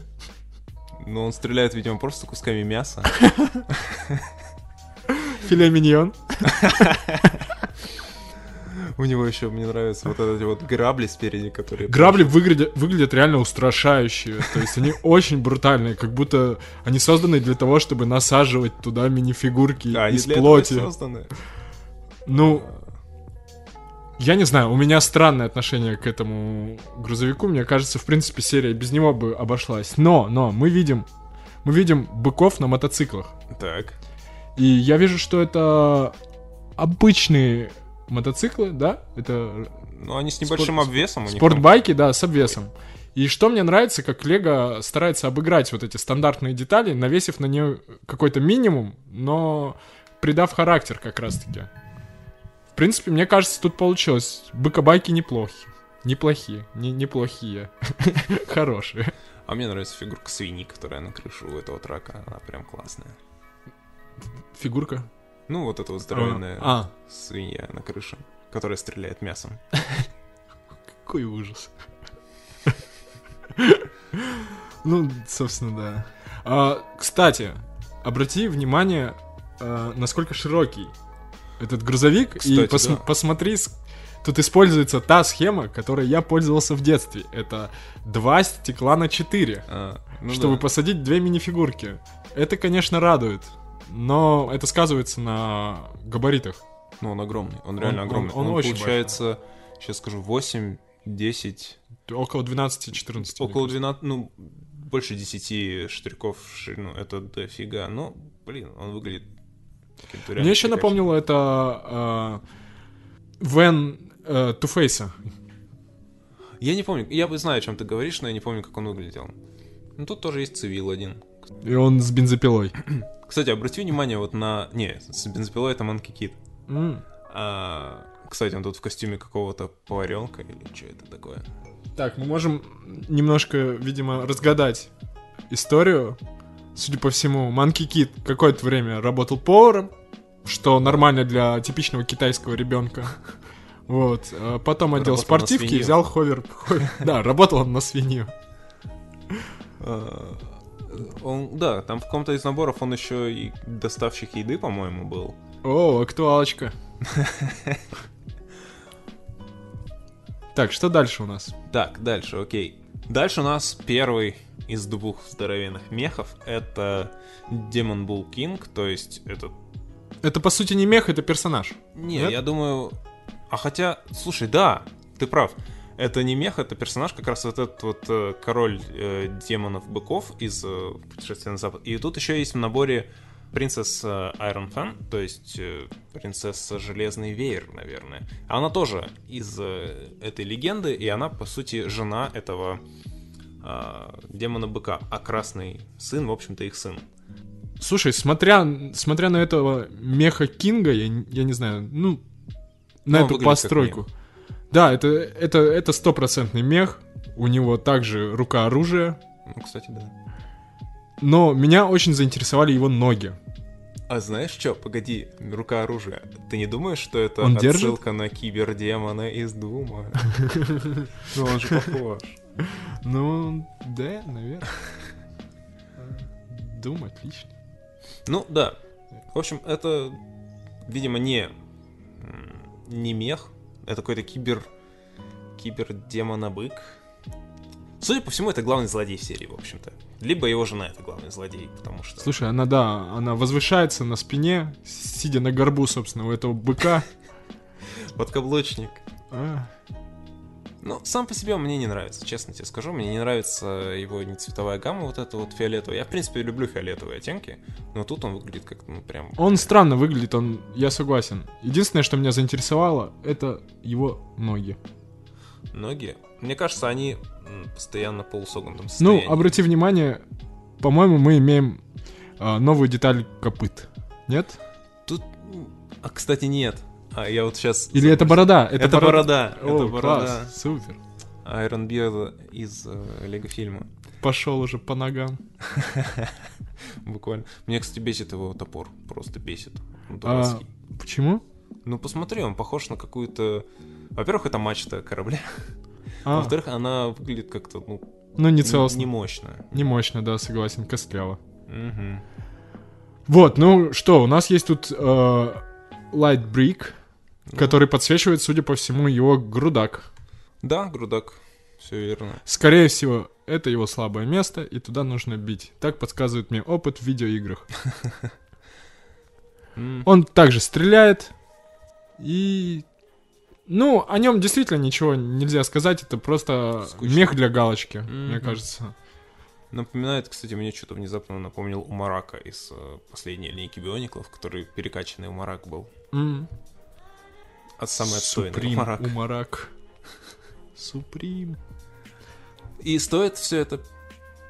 B: Ну, он стреляет, видимо, просто кусками мяса.
A: Филе миньон?
B: У него еще, мне нравятся вот эти вот грабли спереди, которые...
A: Грабли выглядят, выглядят реально устрашающие. То есть они очень брутальные, как будто они созданы для того, чтобы насаживать туда минифигурки из плоти. Ну, я не знаю, у меня странное отношение к этому грузовику. Мне кажется, в принципе, серия без него бы обошлась. Но, но, мы видим, мы видим быков на мотоциклах.
B: Так.
A: И я вижу, что это обычные мотоциклы, да? Это
B: Ну, они с небольшим
A: Спорт-
B: обвесом у них.
A: спортбайки, да, с обвесом. И что мне нравится, как Лего старается обыграть вот эти стандартные детали, навесив на нее какой-то минимум, но придав характер как раз-таки. В принципе, мне кажется, тут получилось. Быкобайки неплохие. Неплохие. Не, неплохие. <laughs> Хорошие.
B: А мне нравится фигурка свиньи, которая на крышу у этого трака. Она прям классная.
A: Фигурка.
B: Ну, вот эта вот здоровенная
A: А,
B: свинья на крыше, которая стреляет мясом. <laughs>
A: какой ужас. <laughs> Ну, собственно, да. А, кстати, обрати внимание, а, насколько широкий этот грузовик. и
B: Кстати,
A: пос-
B: да.
A: посмотри, тут используется та схема, которой я пользовался в детстве. Это два стекла на 4,
B: А, ну
A: чтобы
B: да.
A: посадить две минифигурки. Это, конечно, радует. Но это сказывается на габаритах.
B: Ну, он огромный. Он реально
A: Он-
B: огромный.
A: он- он очень
B: получается, сейчас скажу, 8, 10,
A: Около 12-14. мне
B: около
A: кажется.
B: 12, ну, больше 10 штырьков в ширину. Это дофига. Ну, блин, он выглядит...
A: Мне еще напомнило это э, Вен э, Туфейса.
B: Я не помню, я бы знаю, о чем ты говоришь, но я не помню, как он выглядел. Ну, тут тоже есть цивил один.
A: И он с бензопилой. <clears throat>
B: Кстати, обрати внимание вот на... Не, с бензопилой это Monkey Kid.
A: М.
B: А, кстати, он тут в костюме какого-то поваренка или что это такое?
A: Так, мы можем немножко, видимо, разгадать историю. Судя по всему, Манки Кит какое-то время работал поваром, что нормально для типичного китайского ребенка. <laughs> Вот. а Потом одел
B: Работал
A: спортивки и взял ховер. ховер. Да, работал он на свинью.
B: А, <laughs> Он, да, там в каком-то из наборов он еще и доставщик еды, по-моему, был.
A: О, актуалочка. <laughs> Так, что дальше у нас?
B: Так, дальше, окей. Дальше у нас первый из двух здоровенных мехов. Это Демон Bull King, то есть этот...
A: Это, по сути, не мех, это персонаж.
B: Не,
A: Нет?
B: я думаю... А хотя, слушай, да, ты прав. Это не мех, это персонаж, как раз вот этот вот э, король э, демонов-быков из э, «Путешествия на запад». И тут еще есть в наборе принцесса Iron Fan, то есть э, принцесса Железный Веер, наверное. Она тоже из э, этой легенды, и она, по сути, жена этого а, демона-быка, а красный сын, в общем-то, их сын.
A: Слушай, смотря, смотря на этого меха Кинга, я, я не знаю, ну, на
B: Ну, он
A: эту постройку. Да, это это это стопроцентный мех. У него также рука оружия.
B: Ну, кстати, да.
A: Но меня очень заинтересовали его ноги.
B: А знаешь что? Погоди, рука оружия. Ты не думаешь, что это
A: Он держит?
B: отсылка на кибердемона из Дума? <laughs> Ну он же похож. <laughs>
A: Ну, да, наверное. Дум отлично.
B: Ну да. В общем, это, видимо, не не мех, это какой-то кибер кибердемона-бык. Судя по всему, это главный злодей в серии, в общем-то. Либо его жена это главный злодей, потому что...
A: Слушай, она, да, она возвышается на спине, сидя на горбу, собственно, у этого быка. <laughs>
B: Подкаблучник.
A: А,
B: Ну, сам по себе он мне не нравится, честно тебе скажу. Мне не нравится его не цветовая гамма, вот эта вот фиолетовая. Я, в принципе, люблю фиолетовые оттенки, но тут он выглядит как, ну, прям...
A: Он странно выглядит, он, я согласен. Единственное, что меня заинтересовало, это его ноги.
B: Ноги. Мне кажется, они постоянно полусогнутом
A: Ну, обрати внимание, по-моему, мы имеем а, новую деталь копыт. Нет?
B: Тут... А, кстати, нет. А я вот сейчас...
A: Или это борода?
B: Это, борода.
A: О,
B: это борода.
A: класс, супер.
B: Айрон Биода из э, Лего фильма.
A: Пошел уже по ногам. <laughs>
B: Буквально. Мне, кстати, бесит его топор. Просто бесит.
A: А, почему?
B: Ну, посмотри, он похож на какую-то... Во-первых, это мачта корабля.
A: А,
B: Во-вторых, она выглядит как-то, ну,
A: ну не целостно.
B: не мощно.
A: Не мощно, да, согласен, костляво.
B: Мгм.
A: Вот, ну что, у нас есть тут э, Light Brick. Который подсвечивает, судя по всему, его грудак.
B: Да, грудак. Все верно.
A: Скорее всего, это его слабое место, и туда нужно бить. Так подсказывает мне опыт в видеоиграх. <laughs> Он также стреляет, и... Ну, о нем действительно ничего нельзя сказать, это просто
B: Скучно.
A: мех для галочки, мне кажется.
B: Напоминает, кстати, мне что-то внезапно напомнил Умарака из э, последней линейки Биониклов, который перекачанный Умарак был. Самый отстойный
A: Суприм
B: Умарак.
A: Умарак. Суприм.
B: И стоит все это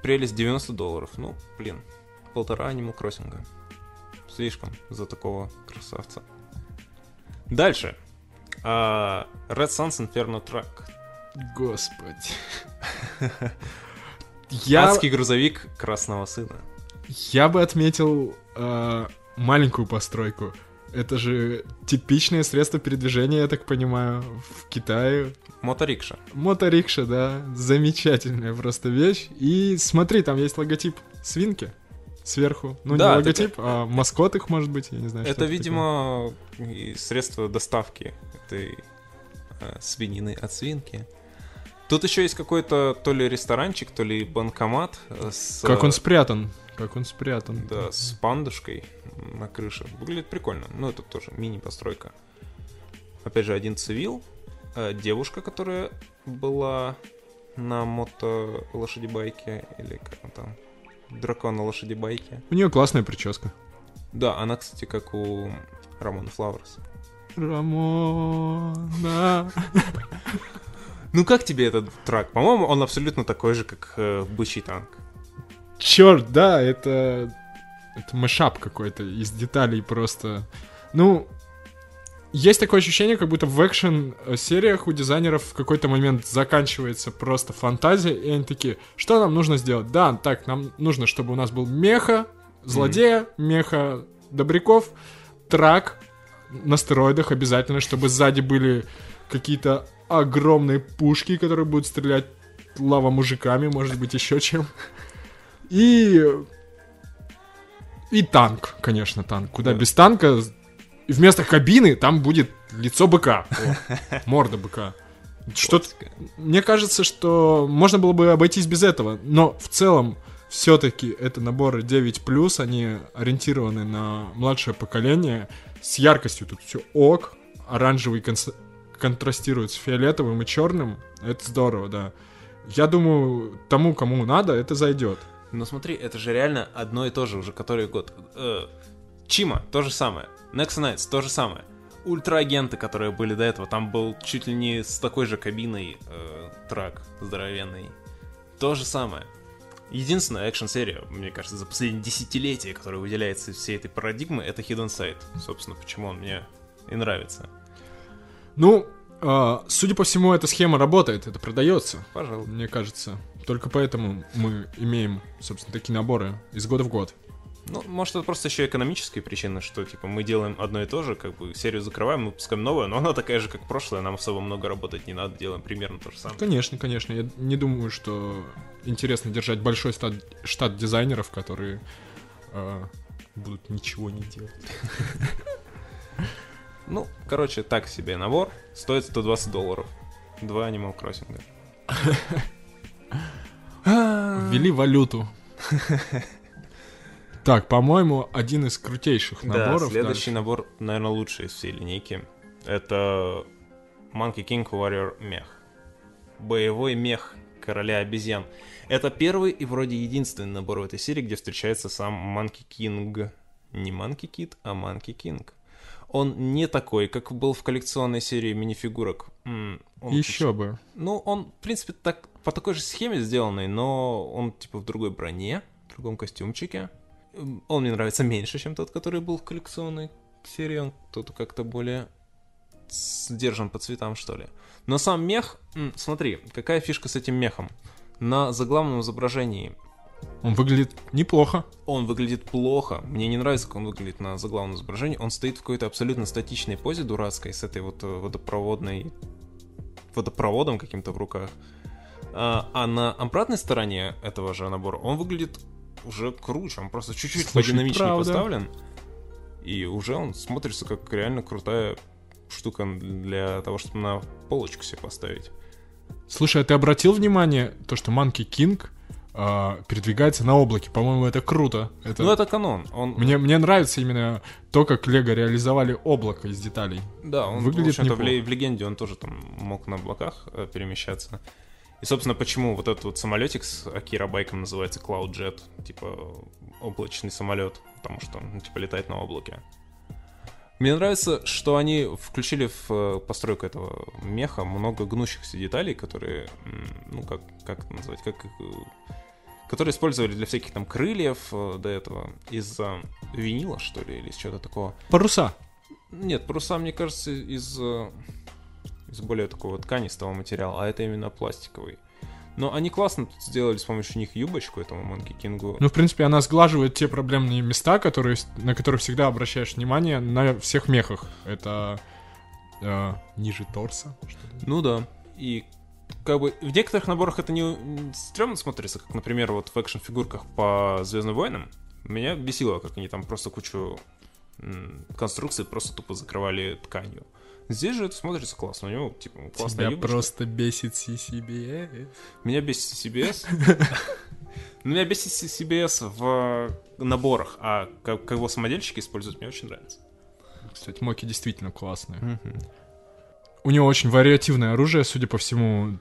B: прелесть 90 долларов. Ну, блин, полтора анимал кроссинга. Слишком за такого красавца. Дальше. А, Red Suns Inferno Track.
A: Господи. <laughs> Я,
B: Адский грузовик красного сына.
A: я бы отметил э, маленькую постройку. Это же типичное средство передвижения, я так понимаю, в Китае.
B: Моторикша.
A: Моторикша, да, замечательная просто вещь. И смотри, там есть логотип свинки сверху. Ну,
B: Да,
A: не логотип, а маскот их, может быть, я не знаю.
B: Это,
A: такое.
B: видимо, и средство доставки этой э, свинины от свинки. Тут еще есть какой-то то ли ресторанчик, то ли банкомат э, с...
A: Как он
B: э,
A: спрятан. Как он спрятан.
B: Да, с пандушкой на крыше. Выглядит прикольно. Ну, это тоже мини-постройка. Опять же, один цивил. э, девушка, которая была на мото-лошадибайке. Или как он там? Дракон на лошадибайке.
A: У нее классная прическа.
B: Да, она, кстати, как у Рамона Флауэрс.
A: Рамона. <laughs>
B: Ну, как тебе этот трак? По-моему, он абсолютно такой же, как э, бычий танк.
A: Черт, да, это... Это мешап какой-то из деталей просто. Ну, есть такое ощущение, как будто в экшен-сериях у дизайнеров в какой-то момент заканчивается просто фантазия, и они такие, что нам нужно сделать? Да, так, нам нужно, чтобы у нас был меха, злодея, меха добряков, трак на стероидах обязательно, чтобы сзади были какие-то огромные пушки, которые будут стрелять лава мужиками, может быть, еще чем. И... И танк, конечно, танк. Куда
B: Да.
A: без танка? И вместо кабины там будет лицо быка. О, <laughs> морда быка. Что мне кажется, что можно было бы обойтись без этого, но в целом все-таки это наборы 9+, они ориентированы на младшее поколение, с яркостью тут все ок, оранжевый конс- контрастирует с фиолетовым и черным, это здорово, да. Я думаю, тому, кому надо, это зайдет.
B: Но смотри, это же реально одно и то же уже который год. Э, Чима, то же самое. Next Knights, то же самое. Ультраагенты, которые были до этого, там был чуть ли не с такой же кабиной э, трак здоровенный. То же самое. Единственная экшн-серия, мне кажется, за последние десятилетия, которая выделяется из всей этой парадигмы, это Hidden Side. Собственно, почему он мне и нравится.
A: Ну, э, судя по всему, эта схема работает, это продается,
B: Пожалуй.
A: мне кажется. Только поэтому мы имеем, собственно, такие наборы из года в год.
B: Ну, может, это просто еще экономические причины, что, типа, мы делаем одно и то же, как бы серию закрываем, мы выпускаем новую, но она такая же, как прошлая, нам особо много работать не надо, делаем примерно то же самое.
A: Конечно, конечно. Я не думаю, что интересно держать большой штат, штат дизайнеров, которые э, будут ничего не делать. <laughs>
B: Ну, короче, так себе набор, стоит 120 долларов. Два Animal Crossing. <laughs>
A: Ввели валюту. <laughs> Так, по-моему, один из крутейших
B: Да,
A: наборов.
B: следующий набор, наверное, лучший из всей линейки. Это Monkey King Warrior мех. Боевой мех короля обезьян. Это первый и вроде единственный набор в этой серии, где встречается сам Monkey King. Не Monkey Kid, а Monkey King. Он не такой, как был в коллекционной серии минифигурок. Он
A: Еще бы.
B: ну, он, в принципе, так, по такой же схеме сделанный, но он, типа, в другой броне, в другом костюмчике. Он мне нравится меньше, чем тот, который был в коллекционной серии. Он тут как-то более сдержан по цветам, что ли. Но сам мех, смотри, какая фишка с этим мехом. На заглавном изображении
A: Он выглядит неплохо.
B: он выглядит плохо. Мне не нравится, как он выглядит на заглавном изображении. Он стоит в какой-то абсолютно статичной позе дурацкой, с этой вот э, водопроводной... водопроводом каким-то в руках. А, а на обратной стороне этого же набора он выглядит уже круче. Он просто чуть-чуть
A: Слушай,
B: подинамичнее
A: правда.
B: поставлен. И уже он смотрится как реально крутая штука для того, чтобы на полочку себе поставить.
A: Слушай, а ты обратил внимание, то, что Monkey King а, передвигается на облаке? По-моему, это круто. Это...
B: Ну, это канон. Он,
A: Мне, мне нравится именно то, как Лего реализовали облако из деталей.
B: Да, он
A: Выглядит
B: в, в,
A: неплохо.
B: ле- в легенде он тоже там мог на облаках э, перемещаться. И, собственно, почему вот этот вот самолетик с Акира Байком называется Cloud Jet, типа облачный самолет, потому что он, типа, летает на облаке. Мне нравится, что они включили в э, постройку этого меха много гнущихся деталей, которые, ну, как, как это назвать, как э, которые использовали для всяких там крыльев э, до этого из винила, что ли, или из чего-то такого.
A: Паруса.
B: Нет, паруса, мне кажется, из, из более такого тканистого материала, а это именно пластиковый. Но они классно тут сделали с помощью них юбочку этому Monkey King.
A: Ну, в принципе, она сглаживает те проблемные места, которые, на которые всегда обращаешь внимание на всех мехах. Это э, ниже торса. что ли?
B: Ну да. И как бы в некоторых наборах это не стрёмно смотрится, как, например, вот в экшн-фигурках по Звездным войнам. Меня бесило, как они там просто кучу конструкций просто тупо закрывали тканью. Здесь же это смотрится классно. У него, типа, классная
A: Тебя
B: юбочка.
A: просто бесит CCBS.
B: Меня бесит CBS. Ну, <laughs> Меня бесит CBS в наборах, а как, как его самодельщики используют, мне очень нравится.
A: Кстати, Моки действительно классные. У него очень вариативное оружие, судя по всему.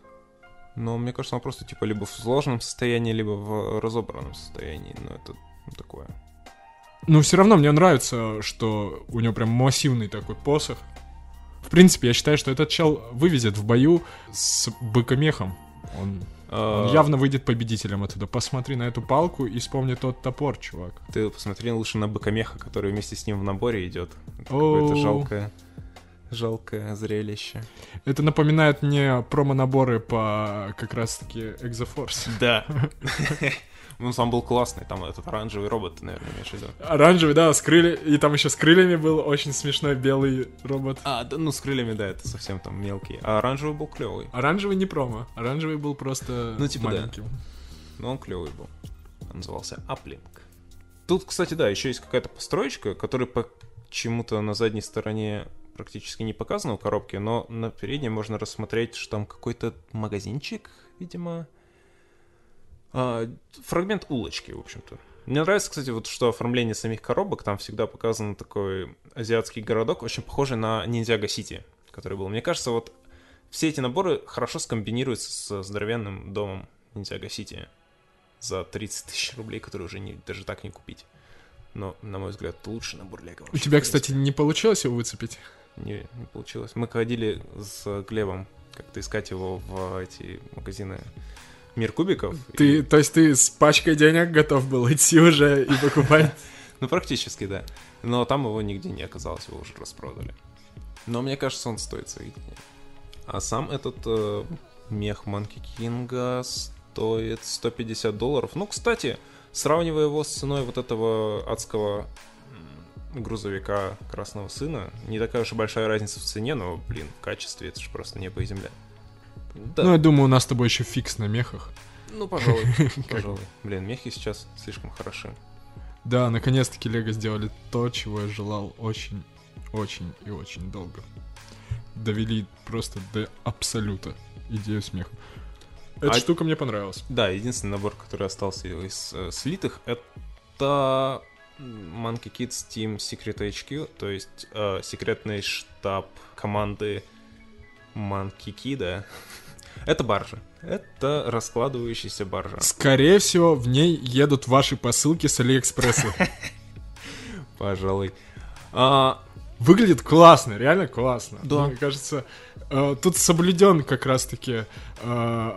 B: Но мне кажется, он просто типа либо в сложном состоянии, либо в разобранном состоянии. Но это ну, такое.
A: Но все равно мне нравится, что у него прям массивный такой посох. В принципе, я считаю, что этот чел вывезет в бою с быкомехом. Он,
B: А,
A: он явно выйдет победителем оттуда. Посмотри на эту палку и вспомни тот топор, чувак.
B: Ты посмотри лучше на быкомеха, который вместе с ним в наборе идет. Это какое-то жалкое, жалкое зрелище.
A: Это напоминает мне промо-наборы по как раз-таки Exoforce.
B: Да. <laughs> Ну, сам был классный, там этот оранжевый робот, ты, наверное, имеешь в виду.
A: Оранжевый, да, с крылья... И там еще с крыльями был очень смешной белый робот.
B: А, да, ну с крыльями, да, это совсем там мелкий. А оранжевый был клевый.
A: Оранжевый не промо. Оранжевый был просто
B: Ну, типа, да.
A: маленьким.
B: Но он клевый был. Он назывался Uplink. Тут, кстати, да, еще есть какая-то построечка, которая почему-то на задней стороне практически не показана в коробке, но на передней можно рассмотреть, что там какой-то магазинчик, видимо. А, фрагмент улочки, в общем-то. Мне нравится, кстати, вот что оформление самих коробок, там всегда показан такой азиатский городок, очень похожий на Ниндзяго Сити, который был. Мне кажется, вот все эти наборы хорошо скомбинируются с здоровенным домом Ниндзяго Сити за 30 тысяч рублей, которые уже не, даже так не купить. Но, на мой взгляд, лучший набор Лего.
A: У тебя, кстати, не получилось его выцепить?
B: Не, не получилось. Мы ходили с Глебом как-то искать его в эти магазины Мир кубиков.
A: Ты,
B: и-
A: то есть ты с пачкой денег готов был идти уже и покупать? <laughs>
B: Ну, практически, да. Но там его нигде не оказалось, его уже распродали. Но мне кажется, он стоит своих денег. А сам этот э, мех Манки Кинга стоит 150 долларов. Ну, кстати, сравнивая его с ценой вот этого адского грузовика Красного Сына, не такая уж и большая разница в цене, но, блин, в качестве это же просто небо и земля. Да,
A: Ну, я думаю, у нас с тобой еще фикс на мехах.
B: ну, пожалуй, <laughs> пожалуй. Блин, мехи сейчас слишком хороши.
A: Да, наконец-таки Лего сделали то, чего я желал очень, очень и очень долго. Довели просто до абсолюта идею смеха. Эта
B: А-
A: штука мне понравилась.
B: Да, единственный набор, который остался из э, слитых, это Monkey Kids Team Secret HQ, то есть э, секретный штаб команды Monkey Kid. Это баржа. Это раскладывающаяся баржа.
A: Скорее всего, в ней едут ваши посылки с Алиэкспресса. <laughs>
B: Пожалуй. А,
A: Выглядит классно, реально классно.
B: Да.
A: Мне кажется, э, тут соблюден как раз-таки э,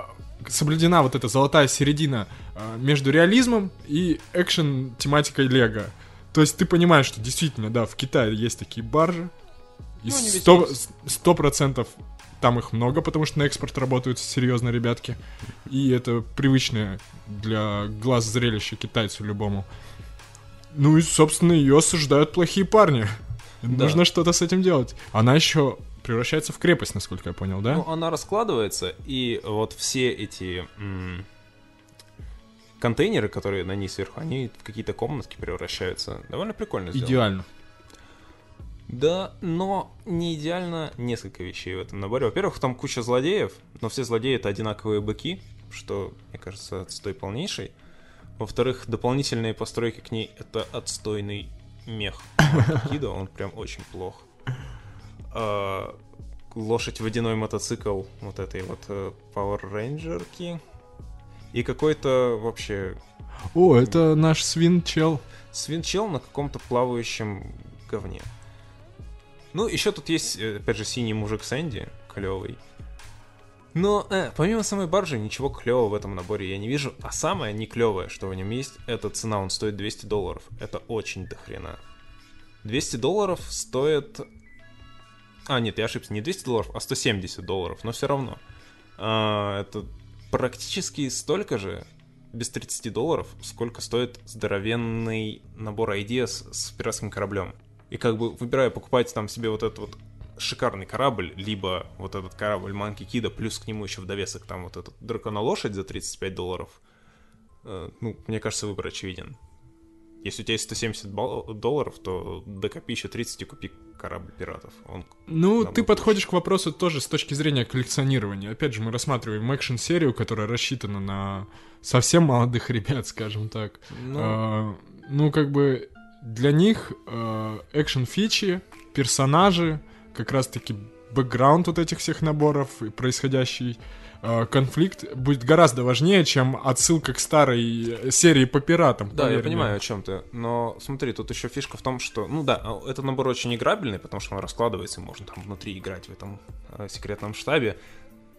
A: соблюдена вот эта золотая середина э, между реализмом и экшен тематикой Лего. То есть ты понимаешь, что действительно, да, в Китае есть такие баржи. И
B: Ну,
A: сто процентов там их много, потому что на экспорт работают серьезно ребятки. И это привычное для глаз зрелище китайцу любому. Ну и, собственно, ее осуждают плохие парни.
B: Да.
A: Нужно что-то с этим делать. Она еще превращается в крепость, насколько я понял, да?
B: Ну, она раскладывается, и вот все эти контейнеры, которые на ней сверху, они в какие-то комнатки превращаются. Довольно прикольно сделано.
A: Идеально.
B: Да, но не идеально несколько вещей в этом наборе. Во-первых, там куча злодеев, но все злодеи это одинаковые быки, что, мне кажется, отстой полнейший. Во-вторых, дополнительные постройки к ней это отстойный мех Кида, он прям очень плох. А, лошадь водяной мотоцикл вот этой вот э, Power Rangerки. И какой-то вообще
A: О, это наш свин-чел.
B: свинчел на каком-то плавающем говне. Ну, еще тут есть, э, опять же, синий мужик Сэнди, клевый. Но, э, помимо самой баржи, ничего клевого в этом наборе я не вижу. А самое не клевое, что в нем есть, это цена, он стоит 200 долларов. Это очень дохрена. 200 долларов стоит... А, нет, я ошибся, не 200 долларов, а 170 долларов, но все равно. А, это практически столько же, без 30 долларов, сколько стоит здоровенный набор ideas с пиратским кораблем. И как бы выбирая покупать там себе вот этот вот шикарный корабль, либо вот этот корабль Манки Кида, плюс к нему еще в довесок там вот этот драконолошадь за 35 долларов, э, ну, мне кажется, выбор очевиден. Если у тебя есть 170 бал- долларов, то докопи еще 30 и купи корабль пиратов. Он
A: Ну, ты подходишь к вопросу тоже с точки зрения коллекционирования. Опять же, мы рассматриваем экшн-серию, которая рассчитана на совсем молодых <laughs> ребят, скажем так.
B: Ну,
A: А, ну, как бы для них э, экшн-фичи, персонажи, как раз-таки бэкграунд вот этих всех наборов и происходящий э, конфликт будет гораздо важнее, чем отсылка к старой серии по пиратам.
B: Да, я
A: поверь мне.
B: понимаю, о чем ты. Но смотри, тут еще фишка в том, что, ну да, а, этот набор очень играбельный, потому что он раскладывается, и можно там внутри играть в этом э, секретном штабе.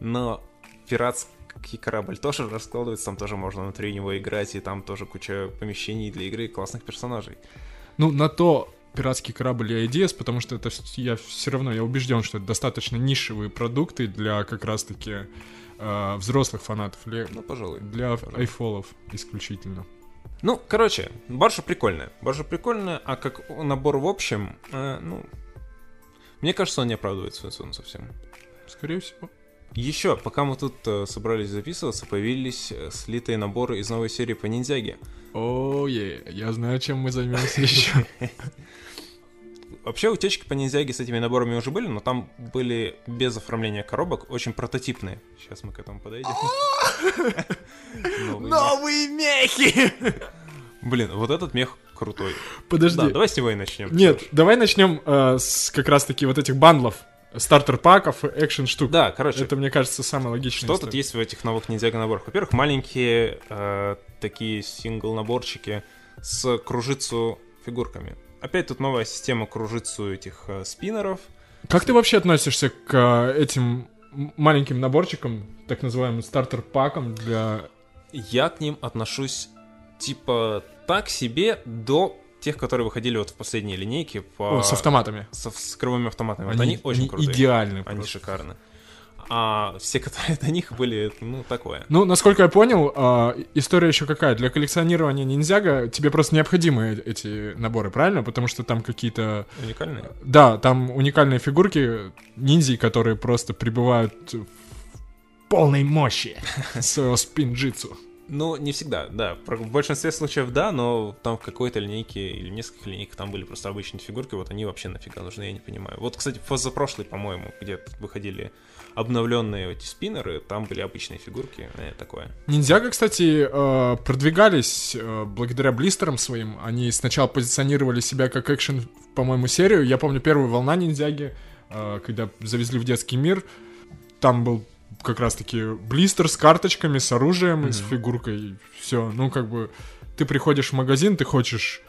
B: Но пиратский корабль тоже раскладывается, там тоже можно внутри него играть, и там тоже куча помещений для игры и классных персонажей.
A: Ну, на то пиратский корабль и IDS, потому что это я все равно, я убежден, что это достаточно нишевые продукты для как раз-таки э, взрослых фанатов, для,
B: Ну, пожалуй.
A: для
B: Пожалуй.
A: айфолов исключительно.
B: Ну, короче, баржа прикольная. Баржа прикольная, а как набор в общем, э, ну... Мне кажется, он не оправдывает свою цену совсем.
A: Скорее всего.
B: Еще, пока мы тут э, собрались записываться, появились э, слитые наборы из новой серии по ниндзяге.
A: О, е, я знаю, чем мы займемся <laughs> еще.
B: Вообще утечки по ниндзяге с этими наборами уже были, но там были без оформления коробок, очень прототипные. Сейчас мы к этому подойдем. <laughs> Мех.
A: Новые мехи!
B: Блин, вот этот мех крутой.
A: Подожди.
B: Да, давай с него и начнем.
A: Нет, давай начнем э, с как раз-таки вот этих бандлов, стартер-паков, экшен штук.
B: Да, короче,
A: Это, мне кажется, самое логичное.
B: что тут есть в этих новых ниндзяго наборах? Во-первых, маленькие э, такие сингл-наборчики с кружицу фигурками. Опять тут новая система кружицу этих э, спиннеров.
A: Как ты вообще относишься к э, этим маленьким наборчикам, так называемым стартер-пакам для...
B: Я к ним отношусь типа так себе до тех, которые выходили вот в последней линейке по...
A: О, с автоматами.
B: со- с кровыми автоматами. Вот они, очень крутые.
A: идеальны.
B: Они
A: просто.
B: шикарны. А все, <laughs> которые до них были, ну, такое.
A: Ну, насколько я понял, а, история еще какая? Для коллекционирования ниндзяга тебе просто необходимы э- эти наборы, правильно? Потому что там какие-то...
B: Уникальные.
A: Да, там уникальные фигурки ниндзей, которые просто прибывают в полной мощи <laughs> своего спинджитсу.
B: Ну, не всегда, да. В большинстве случаев да, но там в какой-то линейке или нескольких линейках там были просто обычные фигурки, вот они вообще нафига нужны, я не понимаю. Вот, кстати, позапрошлый, по-моему, где выходили обновленные эти спиннеры, там были обычные фигурки, э, такое.
A: Ниндзяга, кстати, э, продвигались э, благодаря блистерам своим. Они сначала позиционировали себя как экшен, по-моему, серию. Я помню первую волна ниндзяги, э, когда завезли в детский мир. Там был как раз-таки блистер с карточками, с оружием и с фигуркой. Все, ну как бы ты приходишь в магазин, ты хочешь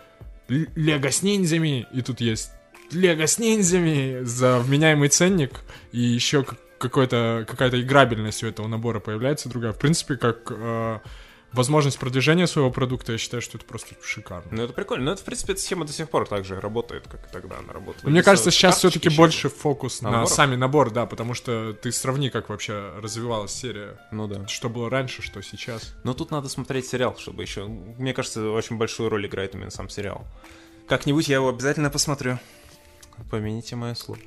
A: лего с ниндзями, и тут есть лего с ниндзями за вменяемый ценник, и еще какой-то, какая-то играбельность у этого набора появляется другая. В принципе, как э, возможность продвижения своего продукта, я считаю, что это просто шикарно.
B: Ну, это прикольно. Но это, в принципе, эта схема до сих пор так же работает, как и тогда она работала.
A: Но мне кажется, сейчас все-таки больше фокус
B: На
A: на, сами набор, да, потому что ты сравни, как вообще развивалась серия.
B: Ну да.
A: Что было раньше, что сейчас.
B: Но тут надо смотреть сериал, чтобы еще... Мне кажется, очень большую роль играет именно сам сериал. Как-нибудь я его обязательно посмотрю. Помяните мое слово.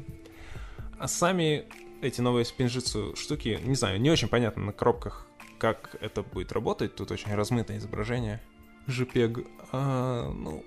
B: А сами эти новые спинжитсу штуки, не знаю, не очень понятно на коробках, как это будет работать. Тут очень размытое изображение. JPEG. А, ну,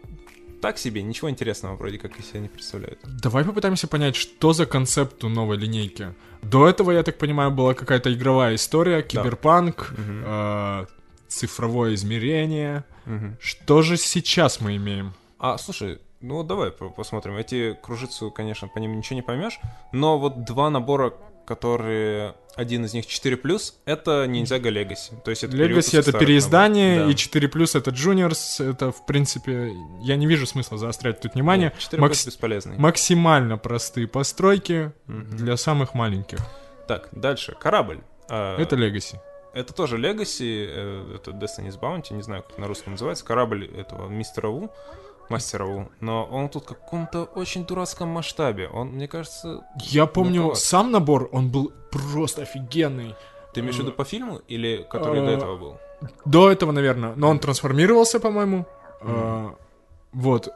B: так себе, ничего интересного вроде как из себя не представляют.
A: Давай попытаемся понять, что за концепт у новой линейки. До этого, я так понимаю, была какая-то игровая история, киберпанк,
B: Мгм.
A: э, цифровое измерение.
B: Мгм.
A: Что же сейчас мы имеем?
B: А, слушай, ну давай по- посмотрим. Эти кружицу, конечно, по ним ничего не поймешь, но вот два набора, которые... Один из них 4+, это Ninjago Legacy. То есть это перевыпуск
A: это переиздание,
B: наборов.
A: и 4 плюс это Juniors. Это, в принципе, я не вижу смысла заострять тут внимание.
B: Нет, 4
A: Макс-
B: бесполезный.
A: Максимально простые постройки
B: Мгм.
A: для самых маленьких.
B: Так, дальше. Корабль. А,
A: Это Legacy.
B: это тоже Legacy, э, это Destiny's Bounty, не знаю, как на русском называется. Корабль этого мистера Ву, мастера Ву, но он тут в каком-то очень дурацком масштабе. Он, мне кажется...
A: Я помню,
B: класс.
A: сам набор, он был просто офигенный.
B: Ты имеешь в виду по фильму или который до
A: Э,
B: этого был?
A: До этого, наверное. Но он трансформировался, по-моему. А, Вот.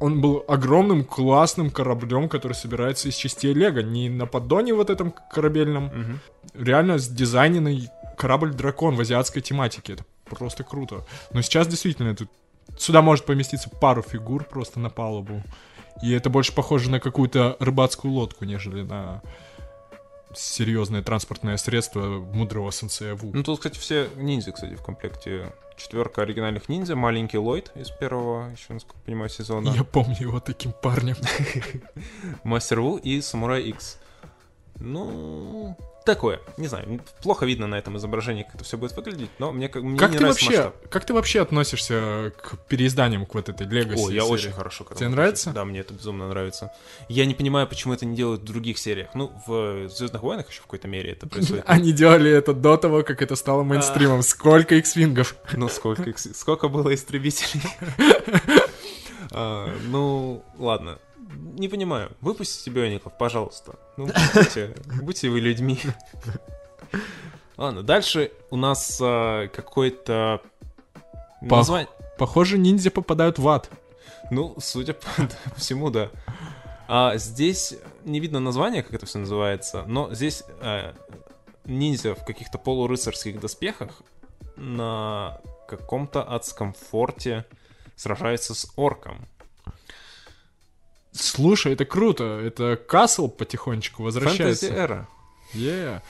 A: Он был огромным, классным кораблем, который собирается из частей Лего. Не на поддоне вот этом корабельном. Реально сдизайненный корабль-дракон в азиатской тематике. Это просто круто. Но сейчас действительно тут сюда может поместиться пару фигур просто на палубу. И это больше похоже на какую-то рыбацкую лодку, нежели на серьезное транспортное средство мудрого сенсея Ву.
B: Ну, тут, кстати, все ниндзя, кстати, в комплекте. Четверка оригинальных ниндзя, маленький Ллойд из первого, еще, насколько понимаю, сезона.
A: Я помню его таким парнем. <laughs>
B: Мастер Ву и Самурай X. Ну, такое. Не знаю, плохо видно на этом изображении, как это все будет выглядеть, но мне, как, мне
A: Как
B: не
A: ты
B: нравится
A: вообще,
B: масштаб.
A: как ты вообще относишься к переизданиям к вот этой Legacy
B: О, я
A: серии?
B: очень хорошо
A: Тебе нравится?
B: Да, мне это безумно нравится. Я не понимаю, почему это не делают в других сериях. Ну, в Звездных войнах еще в какой-то мере это происходит. <laughs>
A: Они делали это до того, как это стало мейнстримом. Сколько X-вингов? <laughs>
B: Ну, сколько, сколько было истребителей? <laughs> А, Ну, ладно. Не понимаю. Выпустите биоников, пожалуйста. Ну, будьте, <laughs> будьте вы людьми. Ладно, дальше у нас а, какой-то... Название-
A: похоже, ниндзя попадают в ад.
B: Ну, судя <laughs> по всему, да. А здесь не видно названия, как это все называется, но здесь э, ниндзя в каких-то полурыцарских доспехах на каком-то адском форте сражается с орком.
A: Слушай, это круто. Это Касл потихонечку возвращается.
B: Фэнтези эра.
A: Yeah.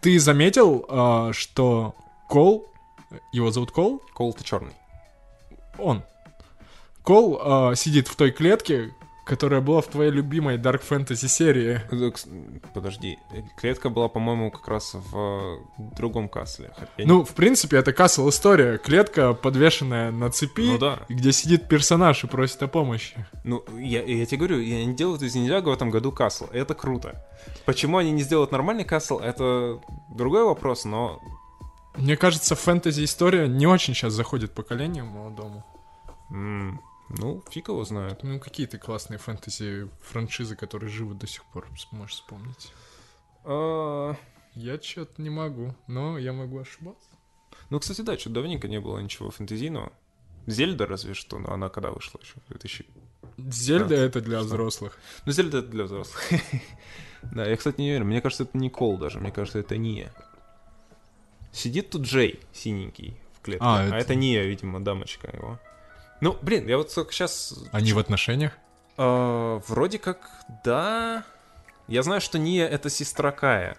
A: Ты заметил, а, что Кол, его зовут Кол?
B: Кол ты черный.
A: Он. Кол а, сидит в той клетке, которая была в твоей любимой Dark Fantasy серии.
B: Э, Подожди, э, клетка была, по-моему, как раз в э, другом касле. Я не-
A: Ну, в принципе, это Касл история. Клетка, подвешенная на цепи,
B: Ну да.
A: где сидит персонаж и просит о помощи.
B: Ну, я, я тебе говорю, я не делают из Ниндзяго в этом году касл. Это круто. Почему они не сделают нормальный касл, это другой вопрос, но...
A: Мне кажется, фэнтези-история не очень сейчас заходит поколению молодому.
B: м, ну, фиг его знает.
A: Ну, какие ты классные фэнтези-франшизы, которые живы до сих пор, сможешь вспомнить?
B: А,
A: Я что-то не могу, но я могу ошибаться.
B: Ну, кстати, да, что давненько не было ничего фэнтезийного. Зельда разве что, но она когда вышла еще? 2000...
A: Зельда
B: Да.
A: это для взрослых.
B: Ну, Зельда это для взрослых. <laughs> Да, я, кстати, не уверен. Мне кажется, это не Кол даже. Мне кажется, это Ния. Сидит тут Джей, синенький, в клетке.
A: А,
B: А,
A: это-
B: это... Ния, видимо, дамочка его. Ну, блин, я вот только сейчас...
A: Они в отношениях?
B: А, вроде как, да. Я знаю, что Ния это сестра Кая,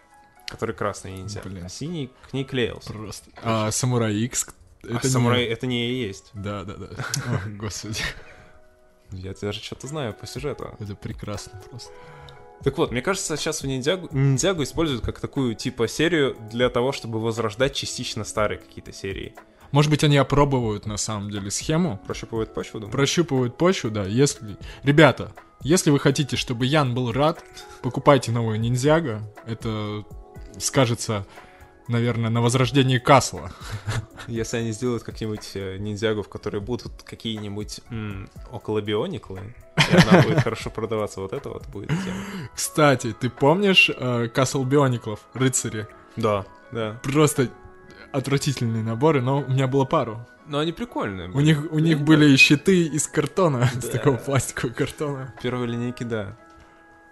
B: который красный ниндзя.
A: Блин.
B: А синий к ней клеился.
A: Просто. А Самурай Икс?
B: А
A: Это не-
B: самурай это не и есть.
A: Да, да, да. <laughs> О, господи.
B: Я даже что-то знаю по сюжету.
A: Это прекрасно просто.
B: Так вот, мне кажется, сейчас в ниндзягу, ниндзягу используют как такую типа серию для того, чтобы возрождать частично старые какие-то серии.
A: Может быть, они опробовают на самом деле схему,
B: Прощупывают почву, думаю.
A: прощупывают почву, да. Если... Ребята, если вы хотите, чтобы Ян был рад, покупайте новую ниндзяго. Это скажется, наверное, на возрождении Касла.
B: Если они сделают как-нибудь э, ниндзягу, в которой будут какие-нибудь м, около биониклы, и она будет <laughs> хорошо продаваться, вот это вот будет тема.
A: Кстати, ты помнишь э, Касл Биониклов, рыцари?
B: Да, да.
A: Просто отвратительные наборы, но у меня было пару.
B: Но они прикольные.
A: У них, у них были и щиты из картона, из такого пластикового картона.
B: Первой линейки, да.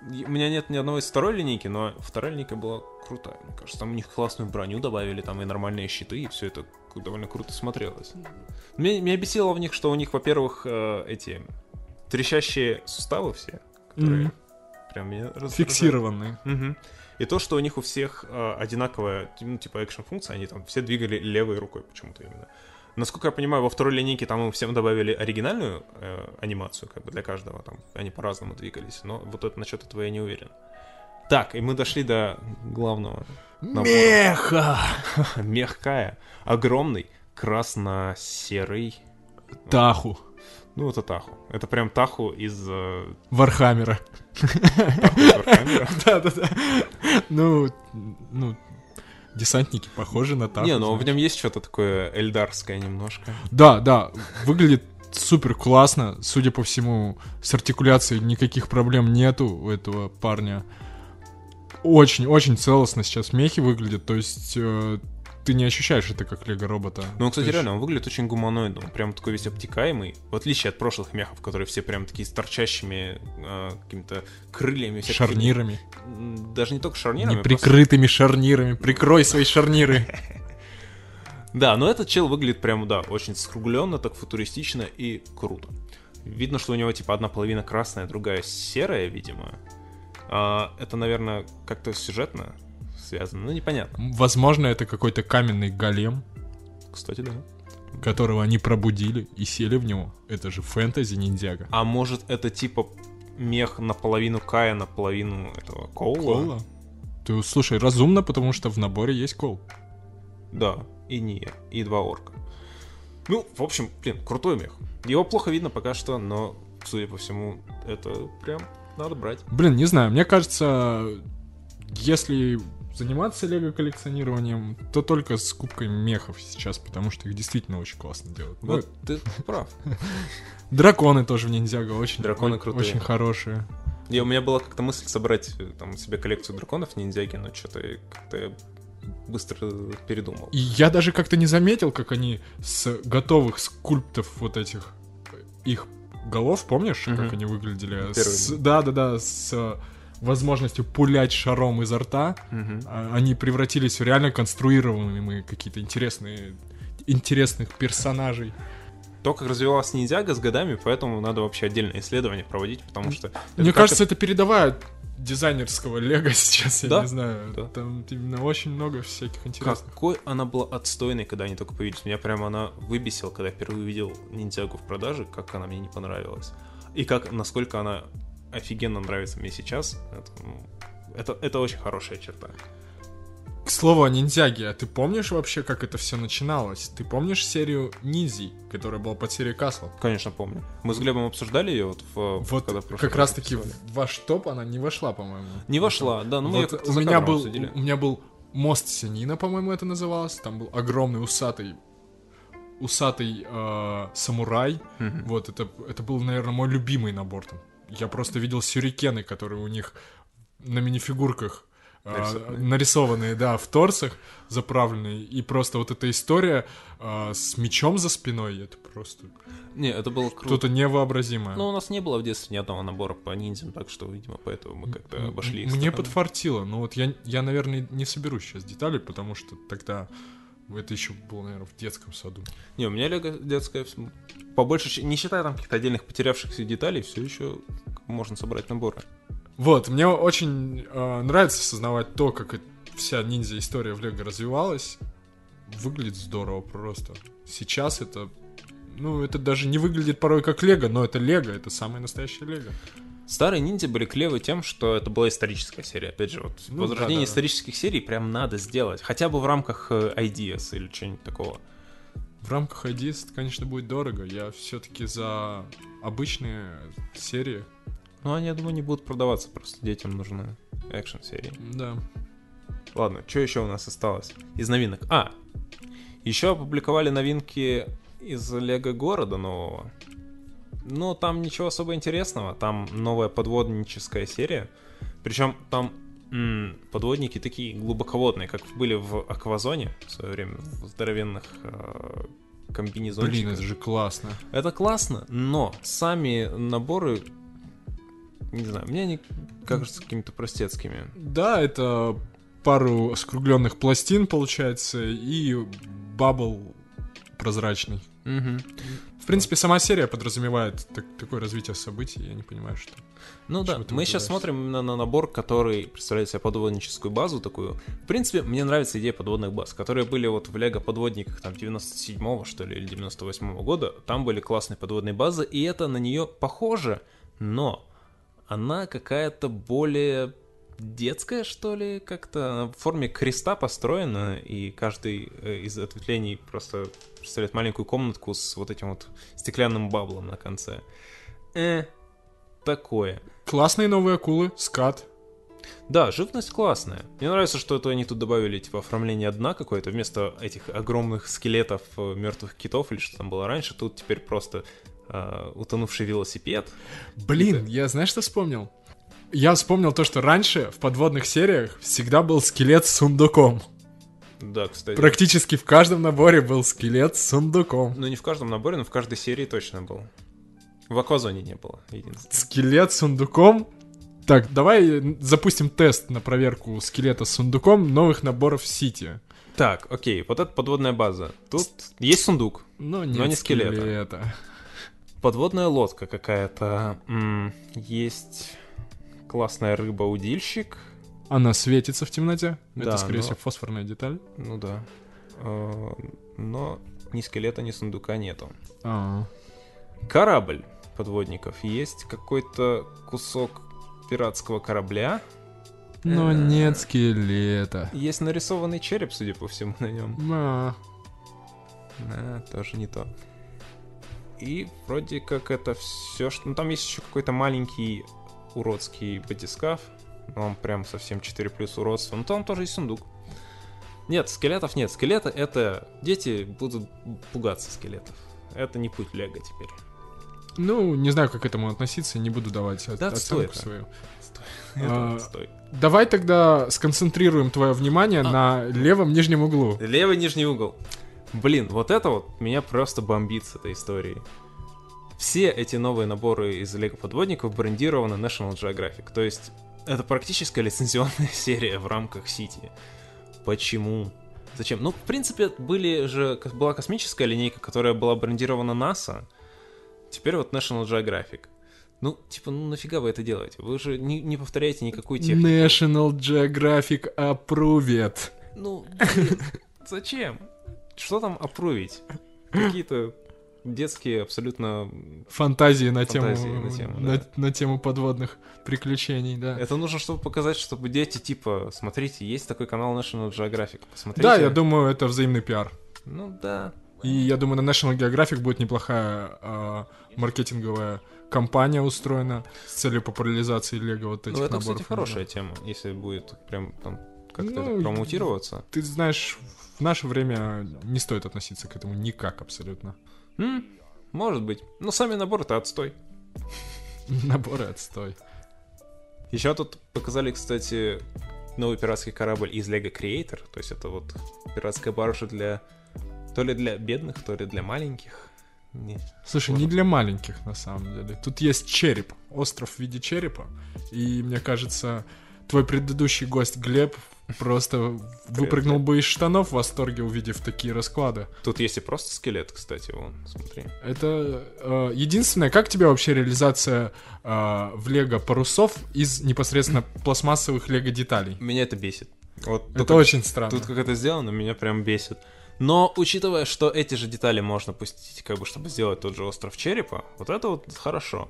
B: У меня нет ни одного из второй линейки, но вторая линейка была крутая, мне кажется. Там у них классную броню добавили, там и нормальные щиты, и все это довольно круто смотрелось. Меня, меня бесило в них, что у них, во-первых, э, эти трещащие суставы все, которые
A: Мгм.
B: прям меня раздражают.
A: Фиксированные.
B: Мгм. И то, что у них у всех э, одинаковая, ну, типа, экшн-функция, они там все двигали левой рукой почему-то именно. Насколько я понимаю, во второй линейке там им всем добавили оригинальную э, анимацию, как бы для каждого, там они по-разному двигались, но вот это насчет этого я не уверен. Так, и мы дошли до главного. Набора.
A: Меха! <laughs>
B: Мех, какая, огромный, красно-серый,
A: Таху.
B: Ну это Таху. Это прям Таху из э, Warhammer'а.
A: Да-да-да. <laughs> Ну, ну, десантники похожи на Таху.
B: Не, ну в нем есть что-то такое эльдарское немножко.
A: Да, да, выглядит супер классно. Судя по всему, с артикуляцией никаких проблем нету у этого парня. Очень-очень целостно сейчас мехи выглядят, то есть э, ты не ощущаешь это как лего-робота.
B: Ну, он, кстати,
A: есть-
B: реально, он выглядит очень гуманоидно. Он прям такой весь обтекаемый. В отличие от прошлых мехов, которые все прям такие с торчащими э, какими-то крыльями. всякой
A: Шарнирами.
B: Даже не только шарнирами. просто-
A: Неприкрытыми шарнирами. Прикрой свои шарниры. <laughs>
B: Да, но этот чел выглядит прям, да, очень скругленно, так футуристично и круто. Видно, что у него типа одна половина красная, другая серая, видимо. А, это, наверное, как-то сюжетно связано. Ну, непонятно.
A: Возможно, это какой-то каменный голем,
B: Кстати, да.
A: которого они пробудили и сели в него. Это же фэнтези ниндзяга.
B: А может, это типа мех наполовину Кая, наполовину этого Коула?
A: Кола? Ты слушай, разумно, потому что в наборе есть кол.
B: Да, и Ния, и два орка. Ну, в общем, блин, крутой мех. Его плохо видно пока что, но, судя по всему, это прям надо брать.
A: Блин, не знаю, мне кажется, если заниматься лего коллекционированием, то только с кубкой мехов сейчас, потому что их действительно очень классно делают. Ну,
B: Вот ты прав. <laughs>
A: драконы тоже в ниндзяго очень,
B: Драконы крутые.
A: очень хорошие.
B: И у меня была как-то мысль собрать э, там себе коллекцию драконов ниндзяги, но что-то как-то быстро передумал.
A: И я даже как-то не заметил, как они с готовых скульптов вот этих их голов, помнишь, как они выглядели?
B: Первые.
A: С- Да, да, да, с э, возможностью пулять шаром изо рта. А- Они превратились в реально конструируемые какие-то интересные интересных персонажей.
B: То, как развивалась ниндзяга с годами, поэтому надо вообще отдельное исследование проводить, потому что... это
A: Мне кажется, это передавая дизайнерского лего <laughs> сейчас, я
B: Да,
A: не знаю.
B: да.
A: Там именно очень много всяких интересных.
B: Какой она была отстойной, когда они только появились. Меня прямо она выбесила, когда я впервые увидел ниндзягу в продаже, как она мне не понравилась. И как, насколько она офигенно нравится мне сейчас. Это, ну, это, это очень хорошая черта.
A: К слову о ниндзяге, а ты помнишь вообще, как это все начиналось? Ты помнишь серию Ниндзей, которая была под серией Касл?
B: Конечно, помню. Мы с Глебом обсуждали ее вот, в,
A: Вот
B: когда в
A: как раз таки в ваш топ она не вошла, по-моему.
B: Не вошла, да, ну
A: Вот
B: как-то
A: у меня был,
B: обсудили.
A: у меня был мост Сянина, по-моему, это называлось. Там был огромный усатый усатый э, самурай.
B: Мгм.
A: Вот это это был, наверное, мой любимый набор там. Я просто видел сюрикены, которые у них на минифигурках э,
B: Нарисованные.
A: нарисованные, да, в торсах заправленные. И просто вот эта история э, с мечом за спиной, это просто
B: Не, это было круто.
A: что-то невообразимое.
B: Но у нас не было в детстве ни одного набора по ниндзям, так что, видимо, поэтому мы как-то обошли их
A: Мне
B: стороной.
A: подфартило, но вот я, я, наверное, не соберу сейчас детали, потому что тогда это еще было, наверное, в детском саду.
B: Не, у меня лего детская, вс- по большей части, не считая там каких-то отдельных потерявшихся деталей, все еще можно собрать наборы.
A: Вот, мне очень э, нравится осознавать то, как вся ниндзя-история в Лего развивалась. Выглядит здорово просто. Сейчас это... Ну, это даже не выглядит порой как Лего, но это Лего, это самое настоящее Лего.
B: Старые ниндзя были клевы тем, что это была историческая серия. Опять же, вот
A: Ну
B: возрождение
A: да, да.
B: исторических серий прям надо сделать. Хотя бы в рамках э, IDS или чего-нибудь такого.
A: В рамках IDS это, конечно, будет дорого. Я все-таки за обычные серии.
B: Ну, они, я думаю, не будут продаваться, просто детям нужны экшн серии.
A: Да.
B: Ладно, что еще у нас осталось из новинок? А, еще опубликовали новинки из Лего города нового. Но там ничего особо интересного. Там новая подводническая серия. Причем там м, подводники такие глубоководные, как были в Аквазоне в свое время, в здоровенных э, комбинезончиках.
A: Блин, это же классно.
B: Это классно, но сами наборы, не знаю, мне они кажутся какими-то простецкими.
A: Да, это пару скругленных пластин, получается, и бабл прозрачный.
B: Мгм.
A: В принципе, сама серия подразумевает так- такое развитие событий, я не понимаю, что...
B: Ну да, мы сейчас
A: выбираешь?
B: смотрим именно на набор, который представляет себе подводническую базу такую. В принципе, мне нравится идея подводных баз, которые были вот в Лего подводниках там 97-го, что ли, или 98-го года. Там были классные подводные базы, и это на нее похоже, но она какая-то более детская, что ли, как-то в форме креста построена, и каждый э, из ответвлений просто представляет маленькую комнатку с вот этим вот стеклянным баблом на конце. Э, такое.
A: Классные новые акулы, скат.
B: Да, живность классная. Мне нравится, что это они тут добавили, типа, оформление дна какое-то. Вместо этих огромных скелетов мертвых китов или что там было раньше, тут теперь просто э, утонувший велосипед.
A: Блин, я знаешь, что вспомнил? Я вспомнил то, что раньше в подводных сериях всегда был скелет с сундуком.
B: Да, кстати.
A: Практически в каждом наборе был скелет с сундуком.
B: Ну, не в каждом наборе, но в каждой серии точно был. В Аквазоне не было, единственное.
A: Скелет с сундуком. Так, давай запустим тест на проверку скелета с сундуком новых наборов Сити.
B: Так, окей, вот это подводная база. Тут есть сундук,
A: Но нет
B: не скелета.
A: скелета.
B: подводная лодка какая-то. М, Есть классная рыба-удильщик.
A: Она светится в темноте.
B: Да,
A: Это, скорее
B: но-
A: всего, фосфорная деталь.
B: Ну да. Э, Но ни скелета, ни сундука нету.
A: А,
B: Корабль подводников. Есть какой-то кусок пиратского корабля.
A: Но
B: Э.
A: нет скелета.
B: Есть нарисованный череп, судя по всему, на нем.
A: А,
B: Да, тоже не то. И вроде как это все, что... Ну, там есть еще какой-то маленький уродский батискаф. Но он прям совсем 4 плюс уродство. Но там тоже есть сундук. Нет, скелетов нет. Скелеты это... Дети будут пугаться скелетов. Это не путь Лего теперь.
A: Ну, не знаю, как к этому относиться, не буду давать
B: Да, отстой
A: оценку
B: это.
A: свою. <laughs>
B: Это
A: А,
B: отстой.
A: Давай тогда сконцентрируем твое внимание
B: А.
A: на левом нижнем углу.
B: Левый нижний угол. Блин, вот это вот меня просто бомбит с этой историей. Все эти новые наборы из Лего подводников брендированы National Geographic. То есть это практически лицензионная <laughs> серия в рамках Сити. Почему? Зачем? Ну, в принципе, были же, была космическая линейка, которая была брендирована NASA. Теперь вот National Geographic. Ну, типа, ну нафига вы это делаете? Вы же не, не повторяете никакую технику.
A: National Geographic approved.
B: Ну, <laughs> зачем? Что там опровить? Какие-то детские абсолютно...
A: Фантазии на
B: Фантазии
A: тему,
B: на тему,
A: на,
B: да.
A: на тему подводных приключений, да.
B: Это нужно, чтобы показать, чтобы дети, типа, смотрите, есть такой канал National Geographic, посмотрите.
A: Да, я думаю, это взаимный пиар.
B: Ну да.
A: И я думаю, на National Geographic будет неплохая а, маркетинговая кампания устроена с целью популяризации Лего вот этих
B: Ну это,
A: наборов.
B: кстати, хорошая тема, если будет прям там как-то
A: Ну,
B: промоутироваться.
A: Ты знаешь, в наше время не стоит относиться к этому никак абсолютно.
B: М, может быть. Но сами наборы-то отстой. <laughs>
A: Наборы отстой.
B: Еще тут показали, кстати, новый пиратский корабль из Lego Creator. То есть это вот пиратская баржа для... То ли для бедных, то ли для маленьких. Не.
A: Слушай, не для маленьких на самом деле. Тут есть череп, остров в виде черепа. И мне кажется, твой предыдущий гость Глеб просто выпрыгнул бы из штанов в восторге, увидев такие расклады.
B: Тут есть и просто скелет, кстати, вон, смотри.
A: Это э, единственное, как тебе вообще реализация э, в Лего парусов из непосредственно пластмассовых Лего деталей?
B: Меня это бесит. Вот
A: Это
B: только
A: очень странно.
B: Тут как это сделано, меня прям бесит. Но учитывая, что эти же детали можно пустить, как бы, чтобы сделать тот же остров черепа, вот это вот хорошо.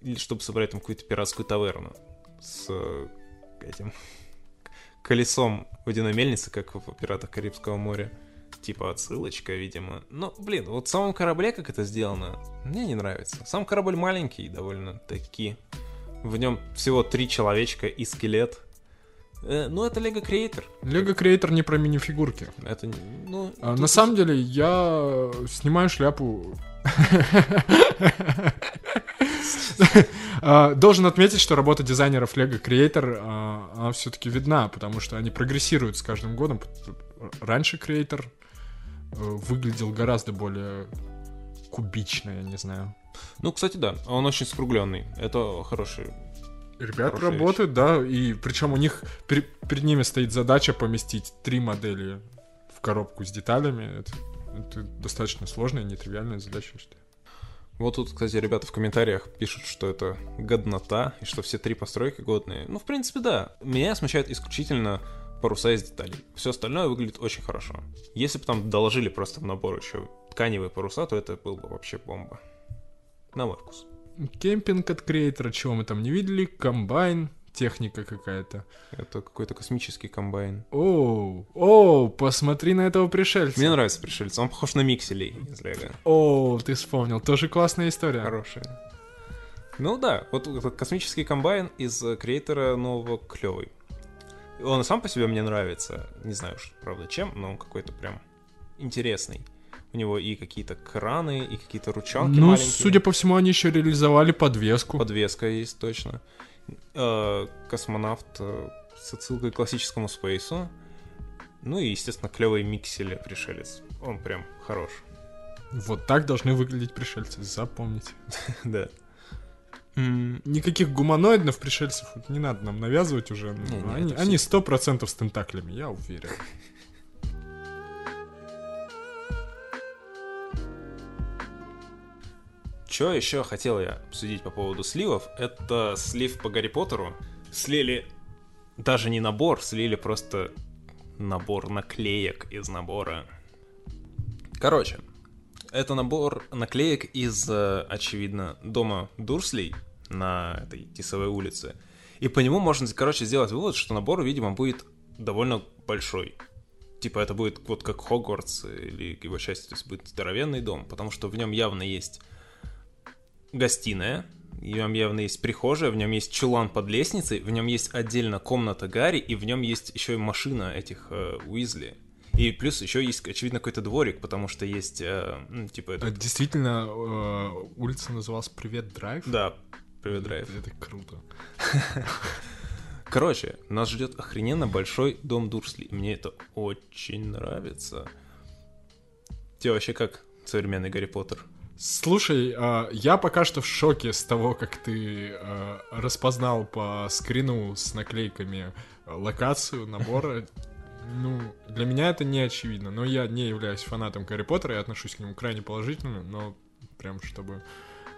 B: Или чтобы собрать там какую-то пиратскую таверну с э, этим колесом водяной мельницы, как в «Пиратах Карибского моря». Типа отсылочка, видимо. Но, блин, вот в самом корабле, как это сделано, мне не нравится. Сам корабль маленький довольно-таки. В нем всего три человечка и скелет. Э, ну, это Lego Creator.
A: Лего Креатор не про минифигурки.
B: Это, ну...
A: А, на самом деле, я снимаю шляпу. <laughs> <laughs> А, Должен отметить, что работа дизайнеров Lego Creator, а, все-таки видна, потому что они прогрессируют с каждым годом. Раньше Creator э, выглядел гораздо более кубично, я не знаю.
B: Ну, кстати, да, он очень скругленный. Это хороший.
A: Ребят
B: Хорошая
A: работают, да, и причем у них пер- перед ними стоит задача поместить три модели в коробку с деталями. Это, это достаточно сложная, нетривиальная задача, считаю.
B: Вот тут, кстати, ребята в комментариях пишут, что это годнота, и что все три постройки годные. Ну, в принципе, да. Меня смущает исключительно паруса из деталей. Все остальное выглядит очень хорошо. Если бы там доложили просто в набор еще тканевые паруса, то это был бы вообще бомба. На мой вкус.
A: Кемпинг от креатора, чего мы там не видели, комбайн, техника какая-то.
B: Это какой-то космический комбайн.
A: Оу, оу, посмотри на этого пришельца.
B: Мне нравится пришельец, он похож на микселей из Лего.
A: Оу, ты вспомнил, тоже классная история.
B: Хорошая. Ну да, вот этот космический комбайн из э, креатора нового клевый. Он сам по себе мне нравится. Не знаю уж, правда, чем, но он какой-то прям интересный. У него и какие-то краны, и какие-то ручонки
A: Ну,
B: маленькие.
A: судя по всему, они еще реализовали подвеску.
B: Подвеска есть, точно. Э, Космонавт э, с отсылкой к классическому спейсу. Ну и, естественно, клевый миксель пришелец. Он прям хорош.
A: Вот так должны выглядеть пришельцы, запомните. <laughs>
B: Да.
A: Никаких гуманоидных пришельцев не надо нам навязывать уже. Они, они 100% с тентаклями, я уверен. <laughs>
B: Что еще хотел я обсудить по поводу сливов? Это слив по Гарри Поттеру. Слили даже не набор, слили просто набор наклеек из набора. Короче, это набор наклеек из, э, очевидно, дома Дурслей на этой Тисовой улице. И по нему можно, короче, сделать вывод, что набор, видимо, будет довольно большой. Типа это будет вот как Хогвартс или его часть, то есть будет здоровенный дом, потому что в нем явно есть гостиная, в нем явно есть прихожая, в нем есть чулан под лестницей, в нем есть отдельно комната Гарри, и в нем есть еще и машина этих э, Уизли. И плюс еще есть, очевидно, какой-то дворик, потому что есть, э, ну, типа,
A: А
B: это...
A: Действительно, э, улица называлась Привет Драйв.
B: Да, привет, драйв.
A: Это круто. <laughs>
B: Короче, нас ждет охрененно большой дом Дурсли. Мне это очень нравится. Тебе вообще как современный Гарри Поттер?
A: Слушай, а, я пока что в шоке с того, как ты а, распознал по скрину с наклейками а, локацию набора. Ну, для меня это не очевидно, но я не являюсь фанатом Гарри Поттера, я отношусь к нему крайне положительно, но прям чтобы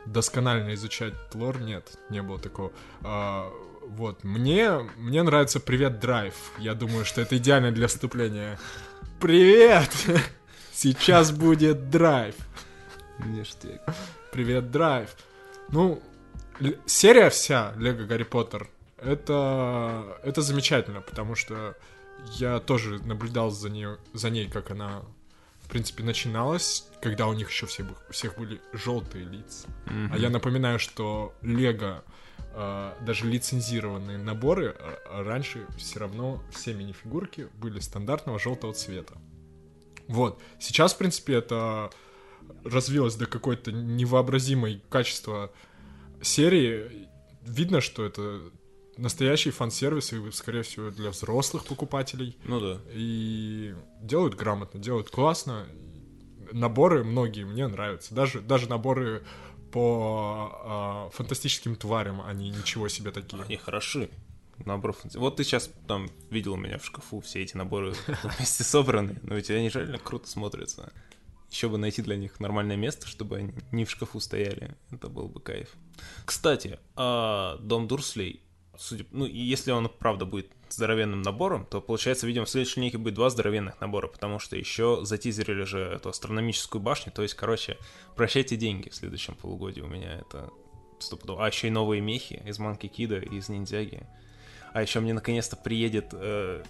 A: досконально изучать лор, нет, не было такого. А, вот, мне, мне нравится «Привет, Драйв». Я думаю, что это идеально для вступления. Привет! <laughs> Сейчас будет драйв.
B: Ништяк.
A: Привет, драйв. Ну, серия вся Лего Гарри Поттер, это, это замечательно, потому что я тоже наблюдал за, нее, за ней, как она, в принципе, начиналась, когда у них еще все, всех были желтые лица. А я напоминаю, что Лего, э, даже лицензированные наборы, э, раньше все равно все мини-фигурки были стандартного желтого цвета. Вот. Сейчас, в принципе, это развилось до какой-то невообразимой качества серии. Видно, что это настоящий фан-сервис, и, скорее всего, для взрослых покупателей.
B: Ну да.
A: И делают грамотно, делают классно. Наборы многие мне нравятся. Даже, даже наборы по а, фантастическим тварям, они ничего себе такие.
B: Они хороши. Наборов. Вот ты сейчас там видел у меня в шкафу все эти наборы <laughs> вместе собраны, но ведь они реально круто смотрятся. Еще бы найти для них нормальное место, чтобы они не в шкафу стояли. Это был бы кайф. Кстати, а дом Дурслей, судя, ну, если он правда будет здоровенным набором, то получается, видимо, в следующей линейке будет два здоровенных набора, потому что еще затизерили же эту астрономическую башню. То есть, короче, прощайте деньги в следующем полугодии у меня это стопудово. А еще и новые мехи из Манки Кида и из Ниндзяги. А еще мне наконец-то приедет э,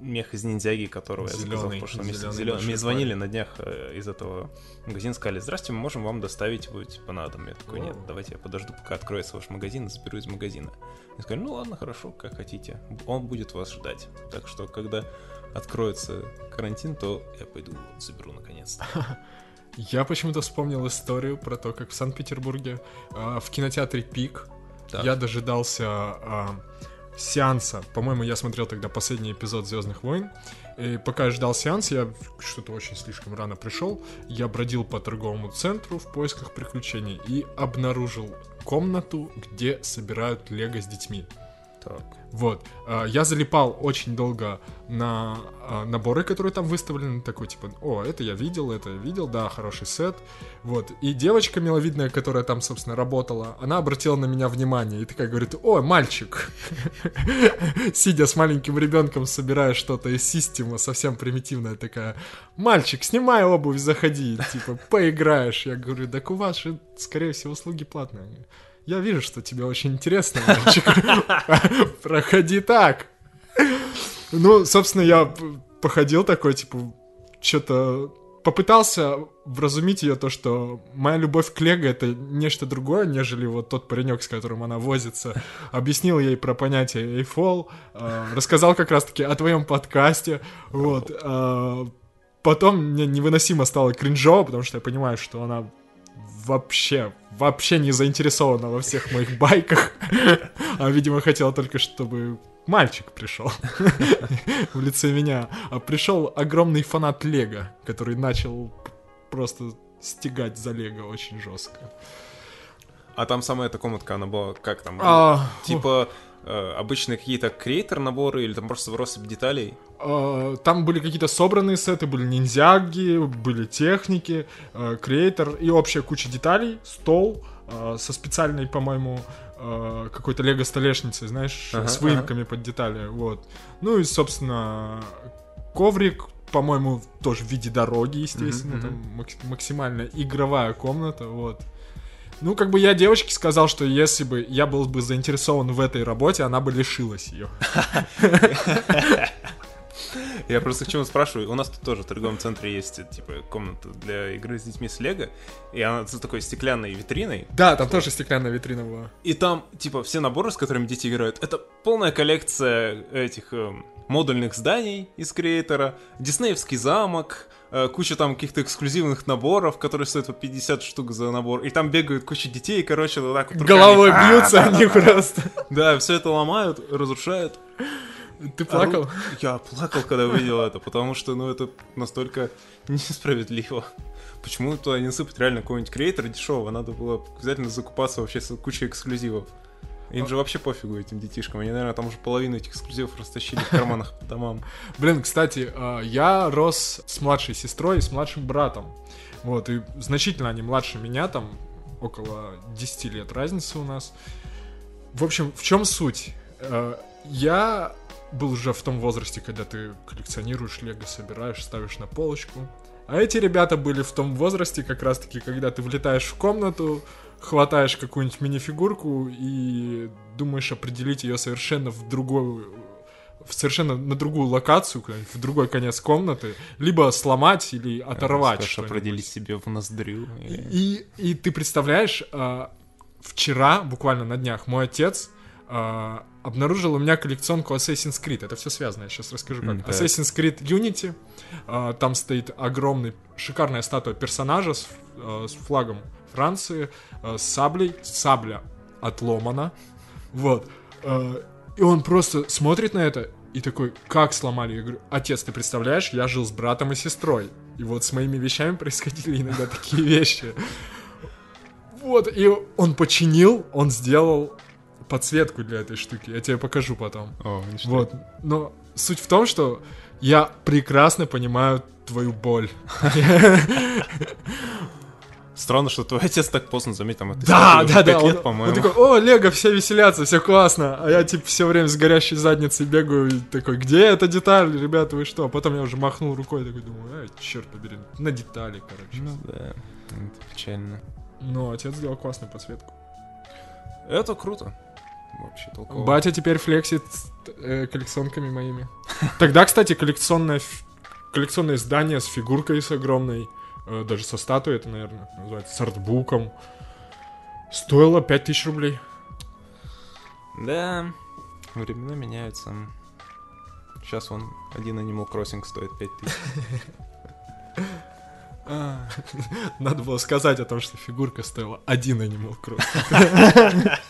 B: мех из ниндзяги, которого я заказал в прошлом месяце.
A: большой
B: Мне звонили
A: парень.
B: на днях э, из этого магазина, сказали, здрасте, мы можем вам доставить вот, типа, на дом. Я такой, нет, давайте я подожду, пока откроется ваш магазин, и заберу из магазина. Я сказали, ну ладно, хорошо, как хотите. Он будет вас ждать. Так что, когда откроется карантин, то я пойду заберу наконец-то. <laughs>
A: Я почему-то вспомнил историю про то, как в Санкт-Петербурге а, в кинотеатре Пик
B: Так.
A: я дожидался а, сеанса. По-моему, я смотрел тогда последний эпизод Звездных войн. И пока я ждал сеанс, я что-то очень слишком рано пришел. Я бродил по торговому центру в поисках приключений и обнаружил комнату, где собирают лего с детьми.
B: Так.
A: Вот. А, Я залипал очень долго на а, наборы, которые там выставлены. Такой, типа, о, это я видел, это я видел, да, хороший сет. Вот. И девочка миловидная, которая там, собственно, работала, она обратила на меня внимание и такая говорит, о, мальчик. <laughs> Сидя с маленьким ребенком, собирая что-то из системы, совсем примитивная такая, мальчик, снимай обувь, заходи, типа, поиграешь. Я говорю, так у вас же, скорее всего, услуги платные. Я вижу, что тебе очень интересно, мальчик. <laughs> Проходи так. Ну, собственно, я походил такой, типа, что-то попытался вразумить ее то, что моя любовь к Лего это нечто другое, нежели вот тот паренек, с которым она возится. Объяснил ей про понятие Eiffel, э, рассказал как раз-таки о твоем подкасте, вот. э, Потом мне невыносимо стало кринжово, потому что я понимаю, что она вообще, вообще не заинтересована во всех моих байках. А, видимо, хотела только, чтобы мальчик пришел <laughs> в лице меня. А пришел огромный фанат Лего, который начал просто стегать за Лего очень жестко.
B: А там самая эта комнатка, она была как там?
A: А,
B: Типа э, обычные какие-то креатор наборы или там просто россыпь деталей?
A: Э, Там были какие-то собранные сеты, были ниндзяги, были техники, э, креатор и общая куча деталей, стол э, со специальной, по-моему, э, какой-то лего-столешницей, знаешь,
B: Ага,
A: с выемками под детали, вот. Ну и, собственно, коврик, по-моему, тоже в виде дороги, естественно,
B: Мгм,
A: там макс- максимально игровая комната, вот. Ну, как бы я девочке сказал, что если бы я был бы заинтересован в этой работе, она бы лишилась ее.
B: Я просто к чему спрашиваю. У нас тут тоже в торговом центре есть, типа, комната для игры с детьми с Лего, и она за такой стеклянной витриной.
A: Да, там тоже стеклянная витрина была.
B: И там, типа, все наборы, с которыми дети играют, это полная коллекция этих эм, модульных зданий из креатора, диснеевский замок, куча там каких-то эксклюзивных наборов, которые стоят по 50 штук за набор, и там бегают куча детей, короче, вот так вот руками.
A: Головой бьются они просто.
B: Да, все это ломают, разрушают.
A: Ты плакал?
B: Ору- Я плакал, когда увидел это, потому что, ну, это настолько несправедливо. Почему туда не насыпать реально какой-нибудь креатор дешевого? Надо было обязательно закупаться вообще с кучей эксклюзивов. Им же вообще пофигу этим детишкам. Они, наверное, там уже половину этих эксклюзивов растащили в карманах по домам.
A: Блин, кстати, а, я рос с младшей сестрой и с младшим братом. Вот, и значительно они младше меня, там около 10 лет разницы у нас. В общем, в чем суть? Э, Я был уже в том возрасте, когда ты коллекционируешь лего, собираешь, ставишь на полочку. А эти ребята были в том возрасте, как раз таки, когда ты влетаешь в комнату, хватаешь какую-нибудь минифигурку и думаешь определить ее совершенно в другую в совершенно на другую локацию, в другой конец комнаты, либо сломать или оторвать.
B: Скажешь,
A: что-нибудь.
B: определить себе в ноздрю. или-
A: И, и ты представляешь, а, вчера, буквально на днях, мой отец а, обнаружил у меня коллекционку Assassin's Creed. Это все связано, я сейчас расскажу как.
B: Так.
A: Assassin's Creed Unity. а, там стоит огромный, шикарная статуя персонажа с, с флагом Франции, а, с саблей. Сабля отломана. Вот. А, и он просто смотрит на это и такой, как сломали? Я говорю, отец, ты представляешь, я жил с братом и сестрой. И вот с моими вещами происходили иногда такие вещи. Вот, и он починил, он сделал подсветку для этой штуки. Я тебе покажу потом.
B: О.
A: Вот. Но суть в том, что я прекрасно понимаю твою боль. <laughs>
B: Странно, что твой <laughs> отец так поздно заметил. Это
A: Да,
B: уже
A: да, да.
B: пять
A: Он, он такой, о, Лего, все веселятся, все классно. А я, типа, все время с горящей задницей бегаю и такой, где эта деталь, ребята, вы что? А потом я уже махнул рукой, такой думаю, ай, черт побери, на детали, короче.
B: Ну да, это печально.
A: Но отец сделал классную подсветку.
B: Это круто. Вообще толково.
A: Батя теперь флексит э, коллекционками моими. Тогда, кстати, коллекционное, коллекционное издание с фигуркой с огромной, э, даже со статуей, это, наверное, называется, с артбуком, стоило 5000 рублей.
B: Да, времена меняются. Сейчас он один Animal Crossing стоит 5000. <laughs>
A: Надо было сказать о том, что фигурка стоила один Animal Crossing. <laughs>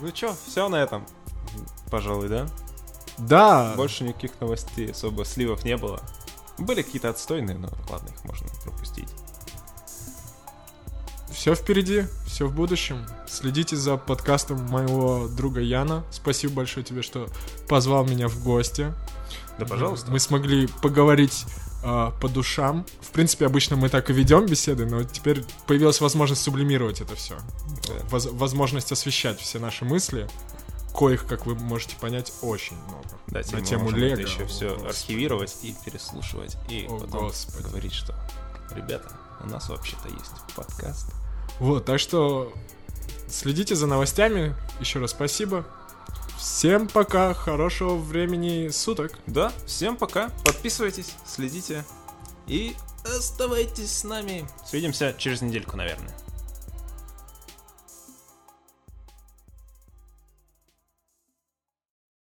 B: Ну чё, все на этом. Пожалуй, да?
A: Да,
B: Больше никаких новостей особо сливов не было. Были какие-то отстойные, но ладно, их можно пропустить.
A: все впереди, все в будущем. Следите за подкастом моего друга Яна. Спасибо большое тебе, что позвал меня в гости.
B: Да, пожалуйста.
A: Мы смогли поговорить а, по душам. В принципе, обычно мы так и ведем беседы, но теперь появилась возможность сублимировать это все.
B: Да.
A: возможность освещать все наши мысли, коих, как вы можете понять, очень много.
B: Да,
A: на тему Лего.
B: еще все
A: О,
B: архивировать и переслушивать. И
A: О,
B: потом
A: Господи.
B: говорить, что ребята, у нас вообще-то есть подкаст.
A: Вот, так что следите за новостями. Еще раз спасибо. Всем пока, хорошего времени суток.
B: Да, всем пока. Подписывайтесь, следите и оставайтесь с нами. Свидимся через недельку, наверное.